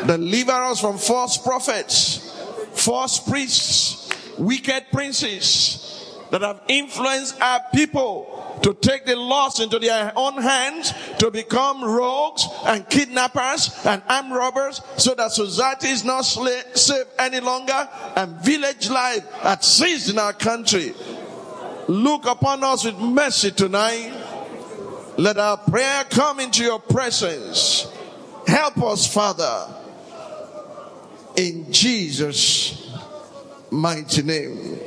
Deliver us from false prophets, false priests, wicked princes that have influenced our people to take the laws into their own hands, to become rogues and kidnappers and armed robbers so that society is not safe any longer and village life had ceased in our country. Look upon us with mercy tonight. Let our prayer come into your presence. Help us, Father, in Jesus' mighty name.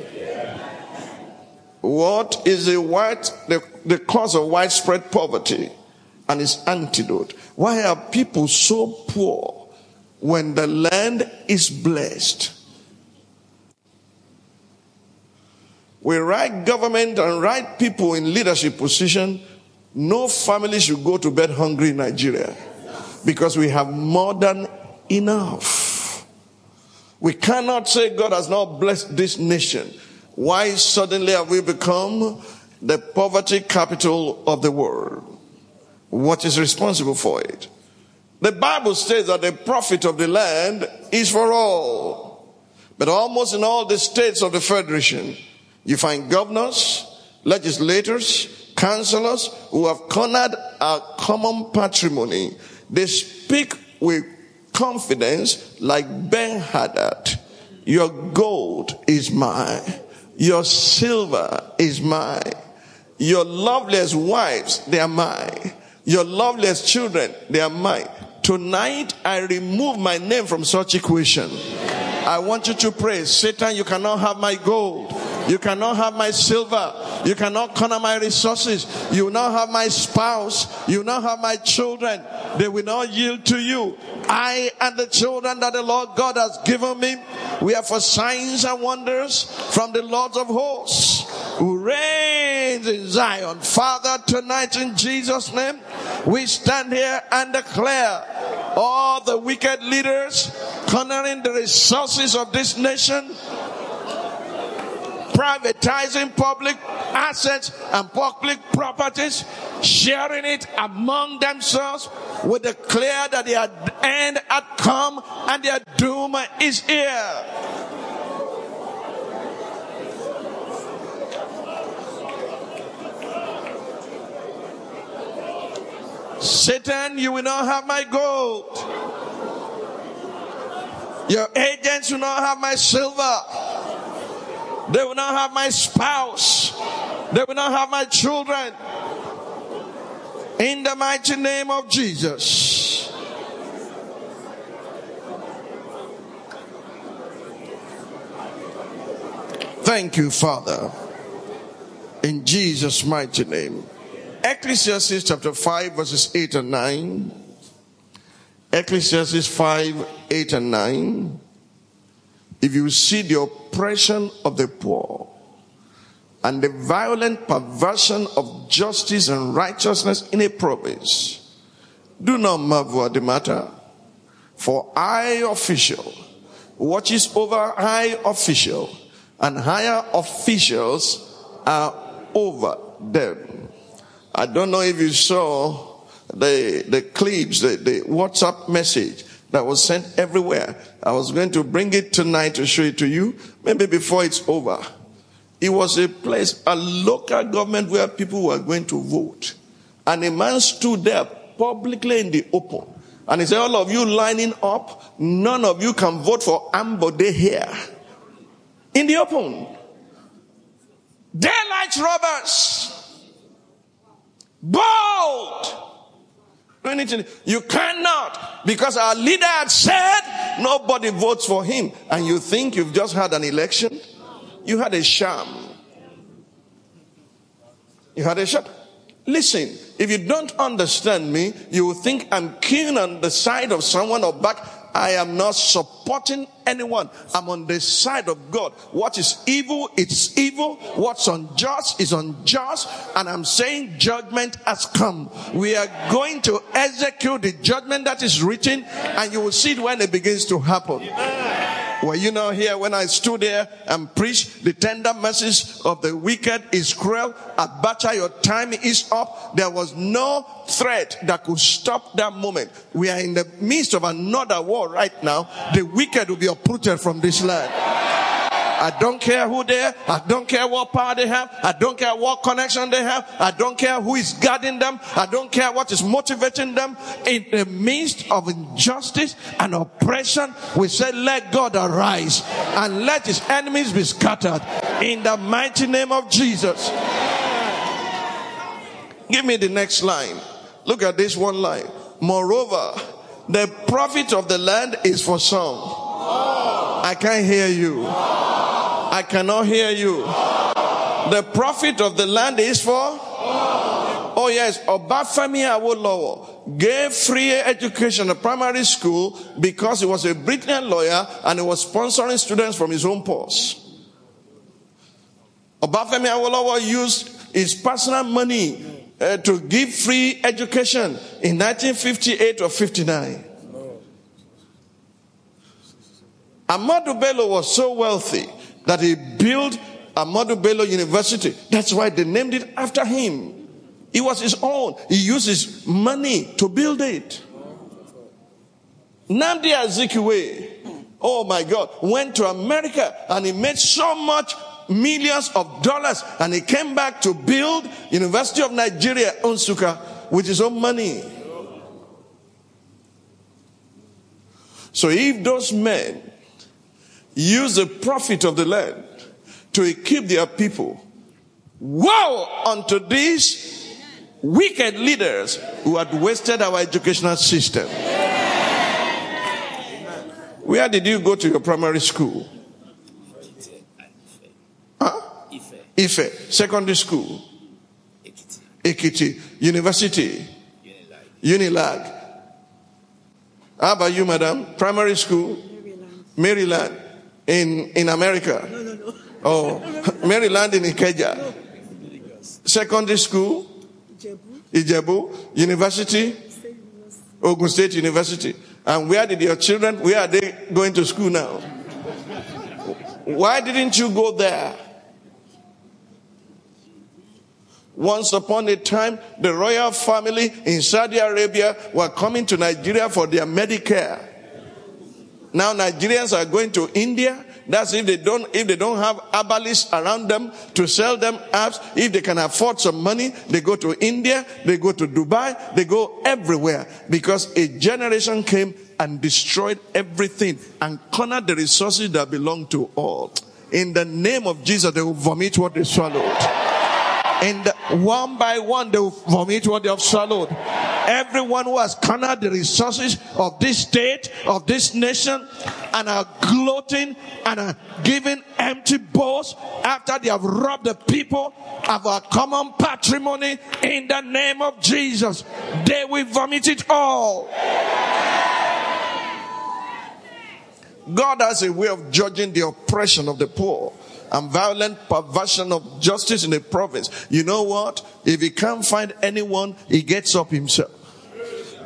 What is the white, the, the cause of widespread poverty and its antidote? Why are people so poor when the land is blessed? We right government and right people in leadership position. No family should go to bed hungry in Nigeria because we have more than enough. We cannot say God has not blessed this nation. Why suddenly have we become the poverty capital of the world? What is responsible for it? The Bible states that the profit of the land is for all. But almost in all the states of the Federation, you find governors, legislators, counselors who have cornered our common patrimony. They speak with confidence like Ben Hadad. Your gold is mine. Your silver is mine. Your loveliest wives, they are mine. Your loveliest children, they are mine. Tonight, I remove my name from such equation. I want you to pray, Satan, you cannot have my gold. You cannot have my silver. You cannot corner my resources. You will not have my spouse. You will not have my children. They will not yield to you. I and the children that the Lord God has given me, we are for signs and wonders from the Lord of hosts who reigns in Zion. Father, tonight in Jesus' name, we stand here and declare all the wicked leaders cornering the resources of this nation privatizing public assets and public properties, sharing it among themselves, we declare that their end had come and their doom is here. Satan, you will not have my gold. Your agents will not have my silver. They will not have my spouse. They will not have my children. In the mighty name of Jesus. Thank you, Father. In Jesus' mighty name. Ecclesiastes chapter 5, verses 8 and 9. Ecclesiastes 5, 8 and 9. If you see the oppression of the poor and the violent perversion of justice and righteousness in a province, do not marvel at the matter. For high official watches over high official and higher officials are over them. I don't know if you saw the, the clips, the, the WhatsApp message that was sent everywhere. I was going to bring it tonight to show it to you, maybe before it's over. It was a place, a local government where people were going to vote. And a man stood there publicly in the open. And he said, all of you lining up, none of you can vote for Ambode here. In the open. Daylight robbers. Bold. You cannot because our leader had said nobody votes for him and you think you've just had an election. You had a sham. You had a sham. Listen, if you don't understand me, you will think I'm keen on the side of someone or back. I am not supporting anyone. I'm on the side of God. What is evil, it's evil. What's unjust is unjust. And I'm saying judgment has come. We are going to execute the judgment that is written and you will see it when it begins to happen. Were you not here when I stood there and preached the tender message of the wicked is cruel? Abacha, your time is up. There was no threat that could stop that moment. We are in the midst of another war right now. The wicked will be uprooted from this land. I don't care who they are. I don't care what power they have. I don't care what connection they have. I don't care who is guarding them. I don't care what is motivating them. In the midst of injustice and oppression, we say, let God arise and let his enemies be scattered in the mighty name of Jesus. Give me the next line. Look at this one line. Moreover, the profit of the land is for some. I can't hear you. I cannot hear you. The profit of the land is for? Oh yes, Obafemi Awolowo gave free education at primary school because he was a brilliant lawyer and he was sponsoring students from his own purse. Obafemi Awolowo used his personal money uh, to give free education in 1958 or 59. Ahmadu Bello was so wealthy that he built Ahmadu Bello University. That's why they named it after him. It was his own. He used his money to build it. Nnamdi Azikiwe, oh my God, went to America and he made so much millions of dollars and he came back to build University of Nigeria, Nsukka, with his own money. So if those men use the profit of the land to equip their people, woe unto these wicked leaders who had wasted our educational system. Where did you go to your primary school? Huh? Ife. Secondary school. Ekiti. University. Unilag. How about you, madam? Primary school? Maryland. In, in America? No, no, no. Oh, Maryland in Ikeja. Secondary school? Jebu, Ijebu. University? Ogun State University. And where did your children, where are they going to school now? Why didn't you go there? Once upon a time, the royal family in Saudi Arabia were coming to Nigeria for their Medicare. Now Nigerians are going to India. That's if they don't, if they don't have herbalists around them to sell them apps. If they can afford some money, they go to India, they go to Dubai, they go everywhere because a generation came and destroyed everything and cornered the resources that belong to all. In the name of Jesus, they will vomit what they swallowed. And one by one, they will vomit what they have swallowed. Everyone who has cornered the resources of this state, of this nation, and are gloating and are giving empty bowls after they have robbed the people of our common patrimony in the name of Jesus. They will vomit it all. God has a way of judging the oppression of the poor and violent perversion of justice in the province. You know what? If he can't find anyone, he gets up himself.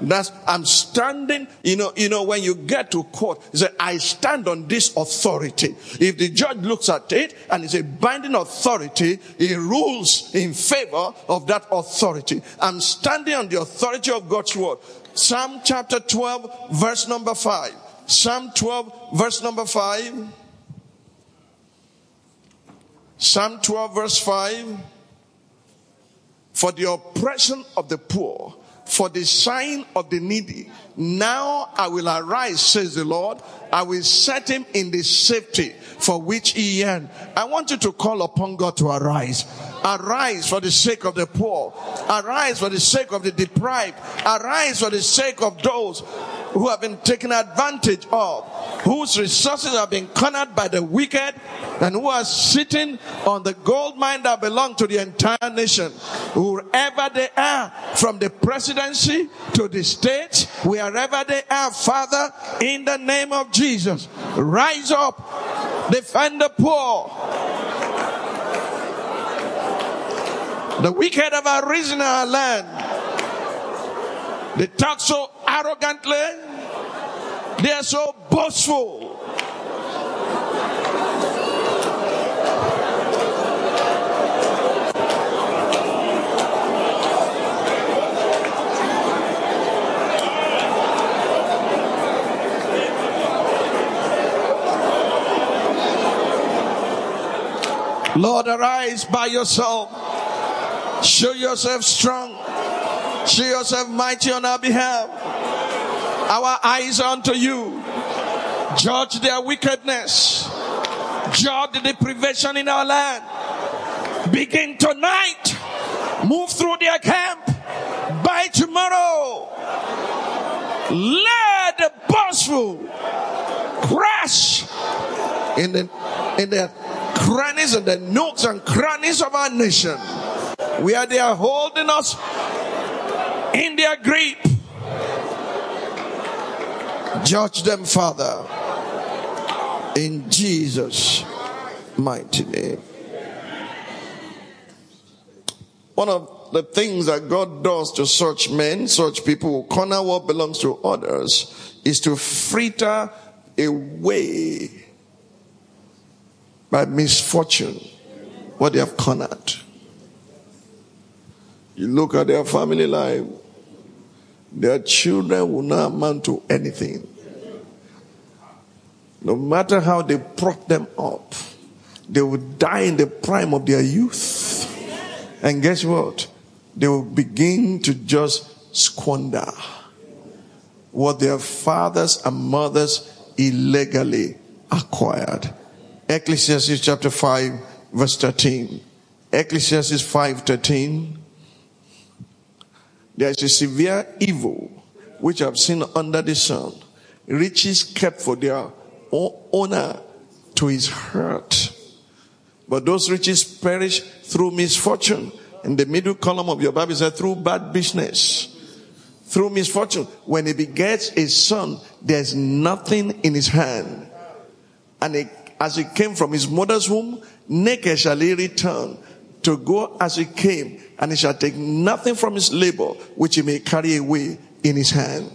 That's, I'm standing, you know, you know, when you get to court, you say, I stand on this authority. If the judge looks at it and it's a binding authority, he rules in favor of that authority. I'm standing on the authority of God's word. Psalm chapter 12, verse number 5. Psalm 12, verse number 5. Psalm 12, verse 5. For the oppression of the poor, for the sign of the needy. Now I will arise, says the Lord. I will set him in the safety for which he yearned. I want you to call upon God to arise. Arise for the sake of the poor. Arise for the sake of the deprived. Arise for the sake of those who have been taken advantage of, whose resources have been cornered by the wicked, and who are sitting on the gold mine that belong to the entire nation. Wherever they are, from the presidency to the states, wherever they are, Father, in the name of Jesus, rise up, defend the poor. The wicked have arisen in our land. They talk so arrogantly. They are so boastful. Lord, arise by yourself. Show yourself strong. Show yourself mighty on our behalf. Our eyes are unto you. Judge their wickedness. Judge the deprivation in our land. Begin tonight. Move through their camp. By tomorrow. Let the boastful crash in the in the crannies and the nooks and crannies of our nation where they are holding us in their grip. Judge them, Father, in Jesus' mighty name. One of the things that God does to such men, such people who corner what belongs to others, is to fritter away by misfortune what they have cornered. You look at their family life, their children will not amount to anything. No matter how they prop them up, they will die in the prime of their youth. And guess what? They will begin to just squander what their fathers and mothers illegally acquired. Ecclesiastes chapter 5 verse 13. Ecclesiastes 5 13. There is a severe evil which I've seen under the sun. Riches kept for their owner to his hurt. But those riches perish through misfortune. In the middle column of your Bible says through bad business. Through misfortune. When he begets a son, there's nothing in his hand. And he, as he came from his mother's womb, naked shall he return to go as he came, and he shall take nothing from his labor which he may carry away in his hand.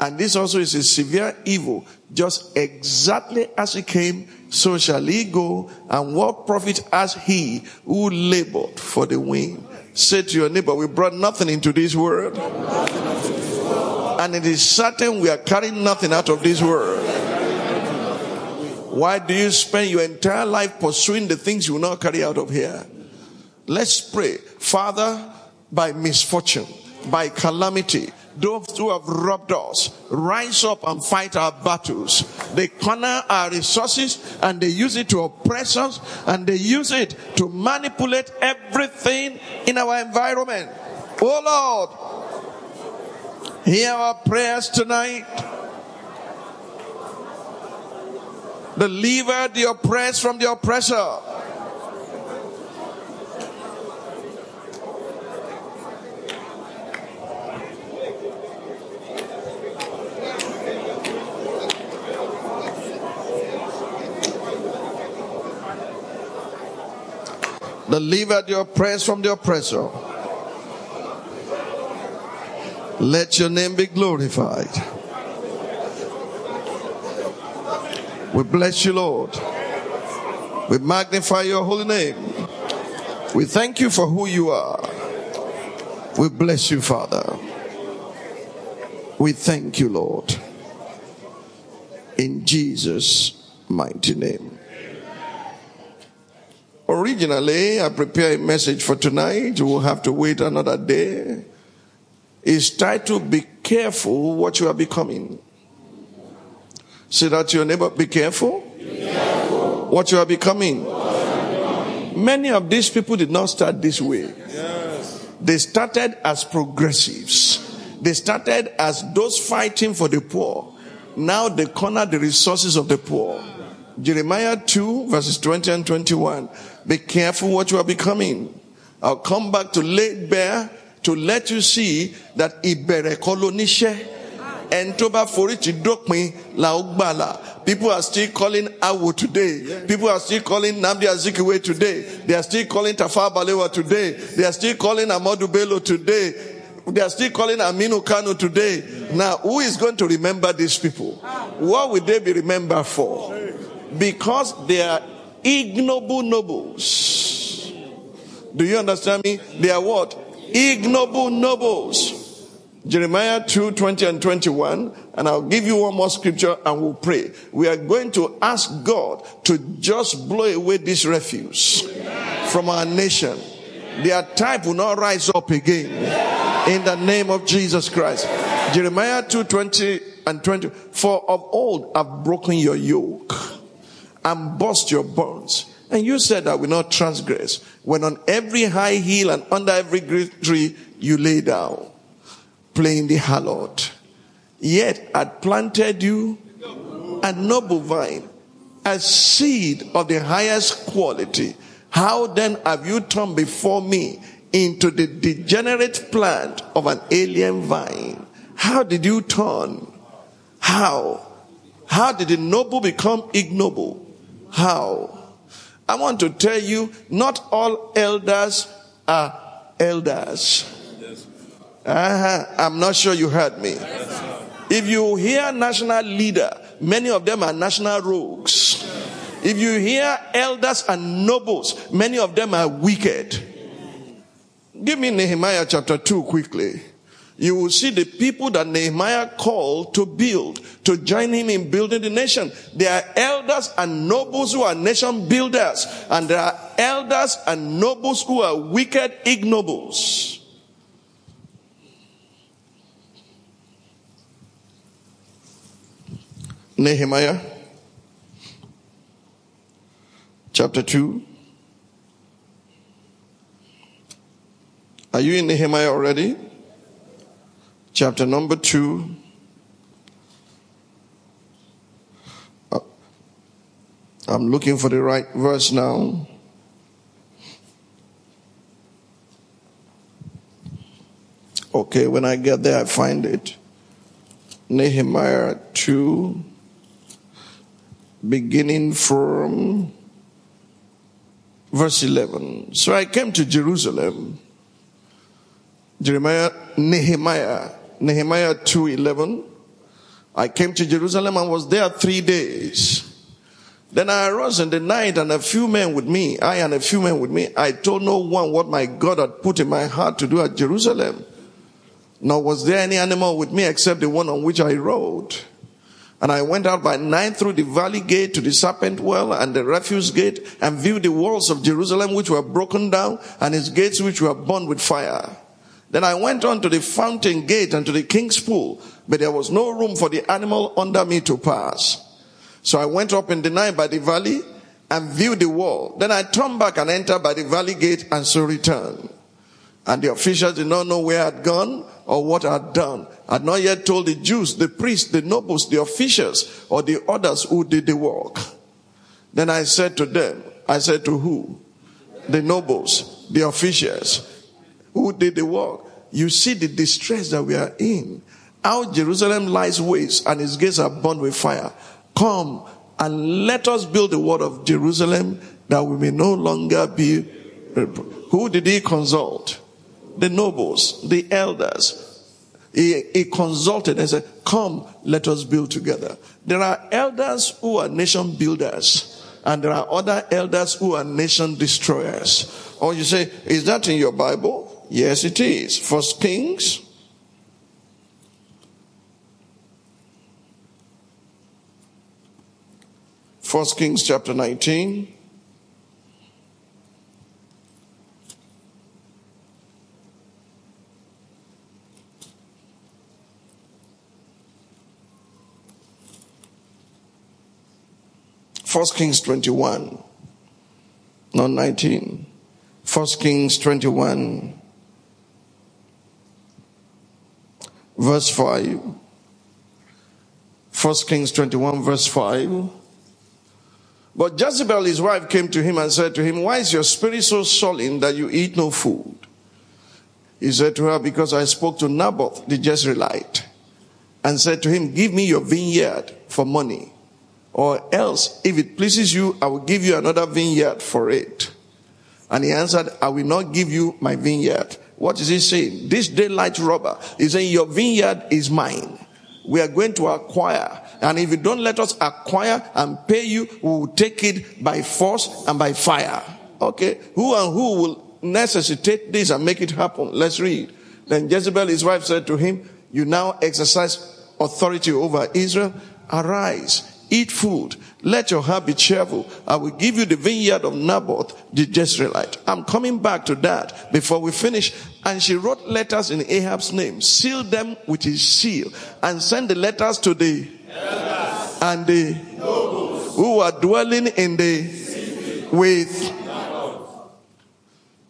And this also is a severe evil. Just exactly as he came, so shall he go. And what profit has he who labored for the wind? Say to your neighbor, we brought nothing into this world. And it is certain we are carrying nothing out of this world. Why do you spend your entire life pursuing the things you will not carry out of here? Let's pray. Father, by misfortune, by calamity, those who have robbed us rise up and fight our battles. They corner our resources and they use it to oppress us and they use it to manipulate everything in our environment. Oh Lord, hear our prayers tonight. Deliver the oppressed from the oppressor. Deliver the oppressed from the oppressor. Let your name be glorified. We bless you, Lord. We magnify your holy name. We thank you for who you are. We bless you, Father. We thank you, Lord. In Jesus' mighty name. Originally, I prepared a message for tonight. We'll have to wait another day. It's titled, Be Careful What You Are Becoming. Say that to your neighbor, be careful. Be careful. What you are becoming. Many of these people did not start this way. They started as progressives. They started as those fighting for the poor. Now they corner the resources of the poor. Jeremiah 2 verses 20 and 21. Be careful what you are becoming. I'll come back to lay bare to let you see that Iberekolonishe and toba for it dópin la ó People are still calling Awo today. People are still calling Nnamdi Azikiwe today. They are still calling Tafawa Balewa today. They are still calling Ahmadu Bello today. They are still calling Aminu Kano today. Now, who is going to remember these people? What will they be remembered for? Because they are ignoble nobles. Do you understand me? They are what? Ignoble nobles. Jeremiah 2, 20 and 21. And I'll give you one more scripture and we'll pray. We are going to ask God to just blow away this refuse from our nation. Their type will not rise up again. In the name of Jesus Christ. Jeremiah 2, 20 and 20. For of old I've broken your yoke and burst your bonds. And you said I will not transgress when on every high hill and under every great tree you lay down, playing the harlot. Yet I planted you a noble vine, a seed of the highest quality. How then have you turned before me into the degenerate plant of an alien vine? How did you turn? How? How did the noble become ignoble? How? I want to tell you, not all elders are elders. Uh-huh. I'm not sure you heard me. If you hear national leader, many of them are national rogues. If you hear elders and nobles, many of them are wicked. Give me Nehemiah chapter 2 quickly you will see the people that Nehemiah called to build, to join him in building the nation. There are elders and nobles who are nation builders, and there are elders and nobles who are wicked ignobles. Nehemiah chapter 2. Are you in Nehemiah already? chapter number 2. Uh, I'm looking for the right verse now. Okay, when I get there, I find it. Nehemiah 2, beginning from verse 11. So I came to Jerusalem. Jeremiah, Nehemiah Nehemiah 2:11. I came to Jerusalem and was there 3 days. Then I arose in the night and a few men with me, I and a few men with me, I told no one what my God had put in my heart to do at Jerusalem. Nor was there any animal with me except the one on which I rode. And I went out by night through the valley gate to the serpent well and the refuse gate and viewed the walls of Jerusalem which were broken down and its gates which were burned with fire. Then I went on to the fountain gate and to the king's pool, but there was no room for the animal under me to pass. So I went up in the night by the valley and viewed the wall. Then I turned back and entered by the valley gate and so returned. And the officials did not know where I had gone or what I had done. I had not yet told the Jews, the priests, the nobles, the officials, or the others who did the work. Then I said to them, I said to who? The nobles, the officials, who did the work. You see the distress that we are in. How Jerusalem lies waste and its gates are burned with fire. Come and let us build the wall of Jerusalem that we may no longer be. Who did he consult? The nobles, the elders. He, he consulted and said, Come, let us build together. There are elders who are nation builders, and there are other elders who are nation destroyers. Or you say, Is that in your Bible? Yes, it is. First Kings. First Kings chapter 19. First Kings 21, not 19. First Kings 21. verse 5. First Kings 21, verse 5. But Jezebel, his wife, came to him and said to him, Why is your spirit so sullen that you eat no food? He said to her, Because I spoke to Naboth the Jezreelite and said to him, Give me your vineyard for money, or else, if it pleases you, I will give you another vineyard for it. And he answered, I will not give you my vineyard. What is he saying? This daylight robber is saying, Your vineyard is mine. We are going to acquire. And if you don't let us acquire and pay you, we will take it by force and by fire. Okay. Who and who will necessitate this and make it happen? Let's read. Then Jezebel, his wife, said to him, You now exercise authority over Israel. Arise, eat food. Let your heart be cheerful. I will give you the vineyard of Naboth, the Jezreelite. I'm coming back to that before we finish. And she wrote letters in Ahab's name, sealed them with his seal, and sent the letters to the and the who are dwelling in the with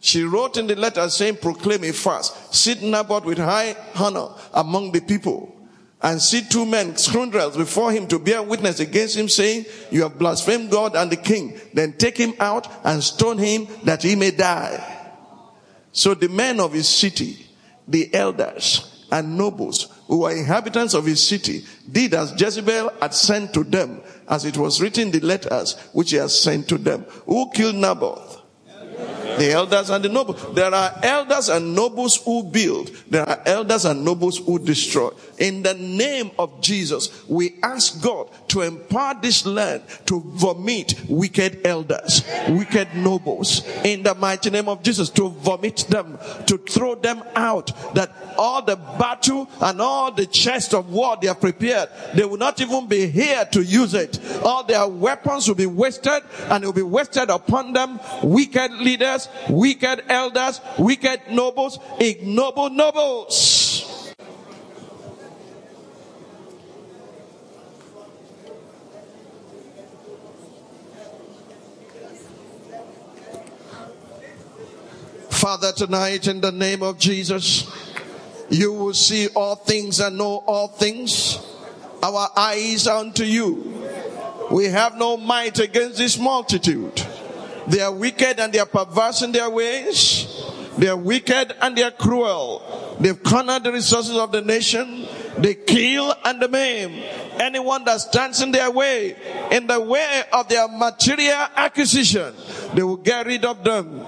she wrote in the letter saying, proclaim a fast. Sit Naboth with high honor among the people. And see two men, scoundrels, before him to bear witness against him, saying, You have blasphemed God and the king. Then take him out and stone him that he may die. So the men of his city, the elders and nobles who were inhabitants of his city, did as Jezebel had sent to them, as it was written in the letters which he has sent to them. Who killed Naboth? The elders and the nobles. There are elders and nobles who build. There are elders and nobles who destroy. In the name of Jesus, we ask God to empower this land to vomit wicked elders, wicked nobles. In the mighty name of Jesus, to vomit them, to throw them out. That all the battle and all the chest of war they have prepared, they will not even be here to use it. All their weapons will be wasted and it will be wasted upon them. Wicked leaders, wicked elders, wicked nobles, ignoble nobles. Father, tonight in the name of Jesus, you will see all things and know all things. Our eyes are unto you. We have no might against this multitude. They are wicked and they are perverse in their ways. They are wicked and they are cruel. They've cornered the resources of the nation. They kill and they maim anyone that stands in their way, in the way of their material acquisition. They will get rid of them.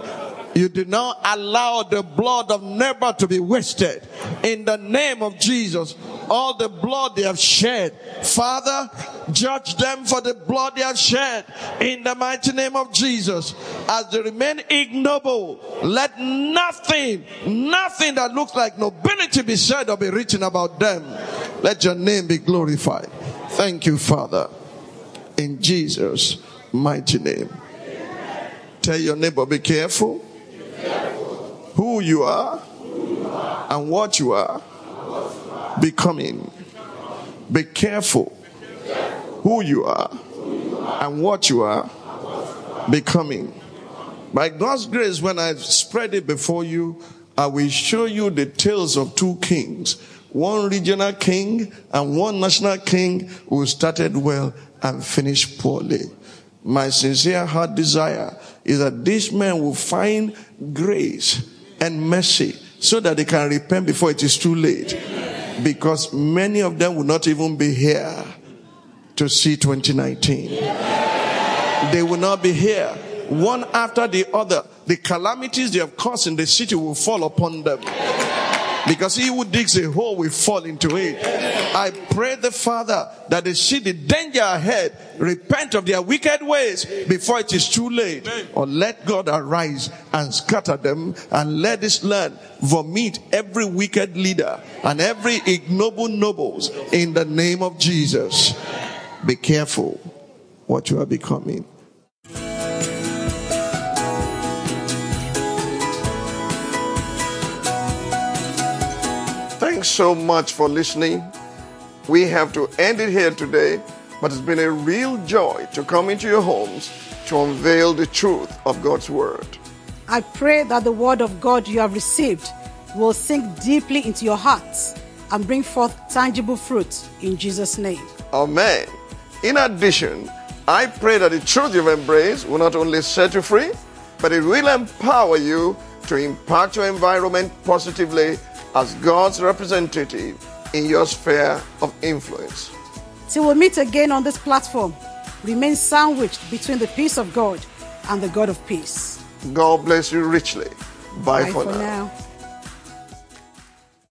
You do not allow the blood of neighbor to be wasted. In the name of Jesus, all the blood they have shed, Father, judge them for the blood they have shed. In the mighty name of Jesus, as they remain ignoble, let nothing, nothing that looks like nobility be said or be written about them. Let your name be glorified. Thank you, Father. In Jesus' mighty name. Tell your neighbor, be careful you are and what you are becoming. Be careful who you are and what you are becoming. By God's grace, when I spread it before you, I will show you the tales of two kings. One regional king and one national king who started well and finished poorly. My sincere heart desire is that these men will find grace and mercy so that they can repent before it is too late. Because many of them will not even be here to see 2019. They will not be here. One after the other, the calamities they have caused in the city will fall upon them. Because he who digs a hole will fall into it. I pray the Father that they see the danger ahead, repent of their wicked ways before it is too late. Or let God arise and scatter them and let this land vomit every wicked leader and every ignoble nobles in the name of Jesus. Be careful what you are becoming. Thanks so much for listening. We have to end it here today, but it's been a real joy to come into your homes to unveil the truth of God's Word. I pray that the word of God you have received will sink deeply into your hearts and bring forth tangible fruit in Jesus' name. Amen. In addition, I pray that the truth you've embraced will not only set you free, but it will empower you to impact your environment positively as God's representative in your sphere of influence. Till we meet again on this platform, remain sandwiched between the peace of God and the God of peace. God bless you richly. Bye, Bye for, for now. now.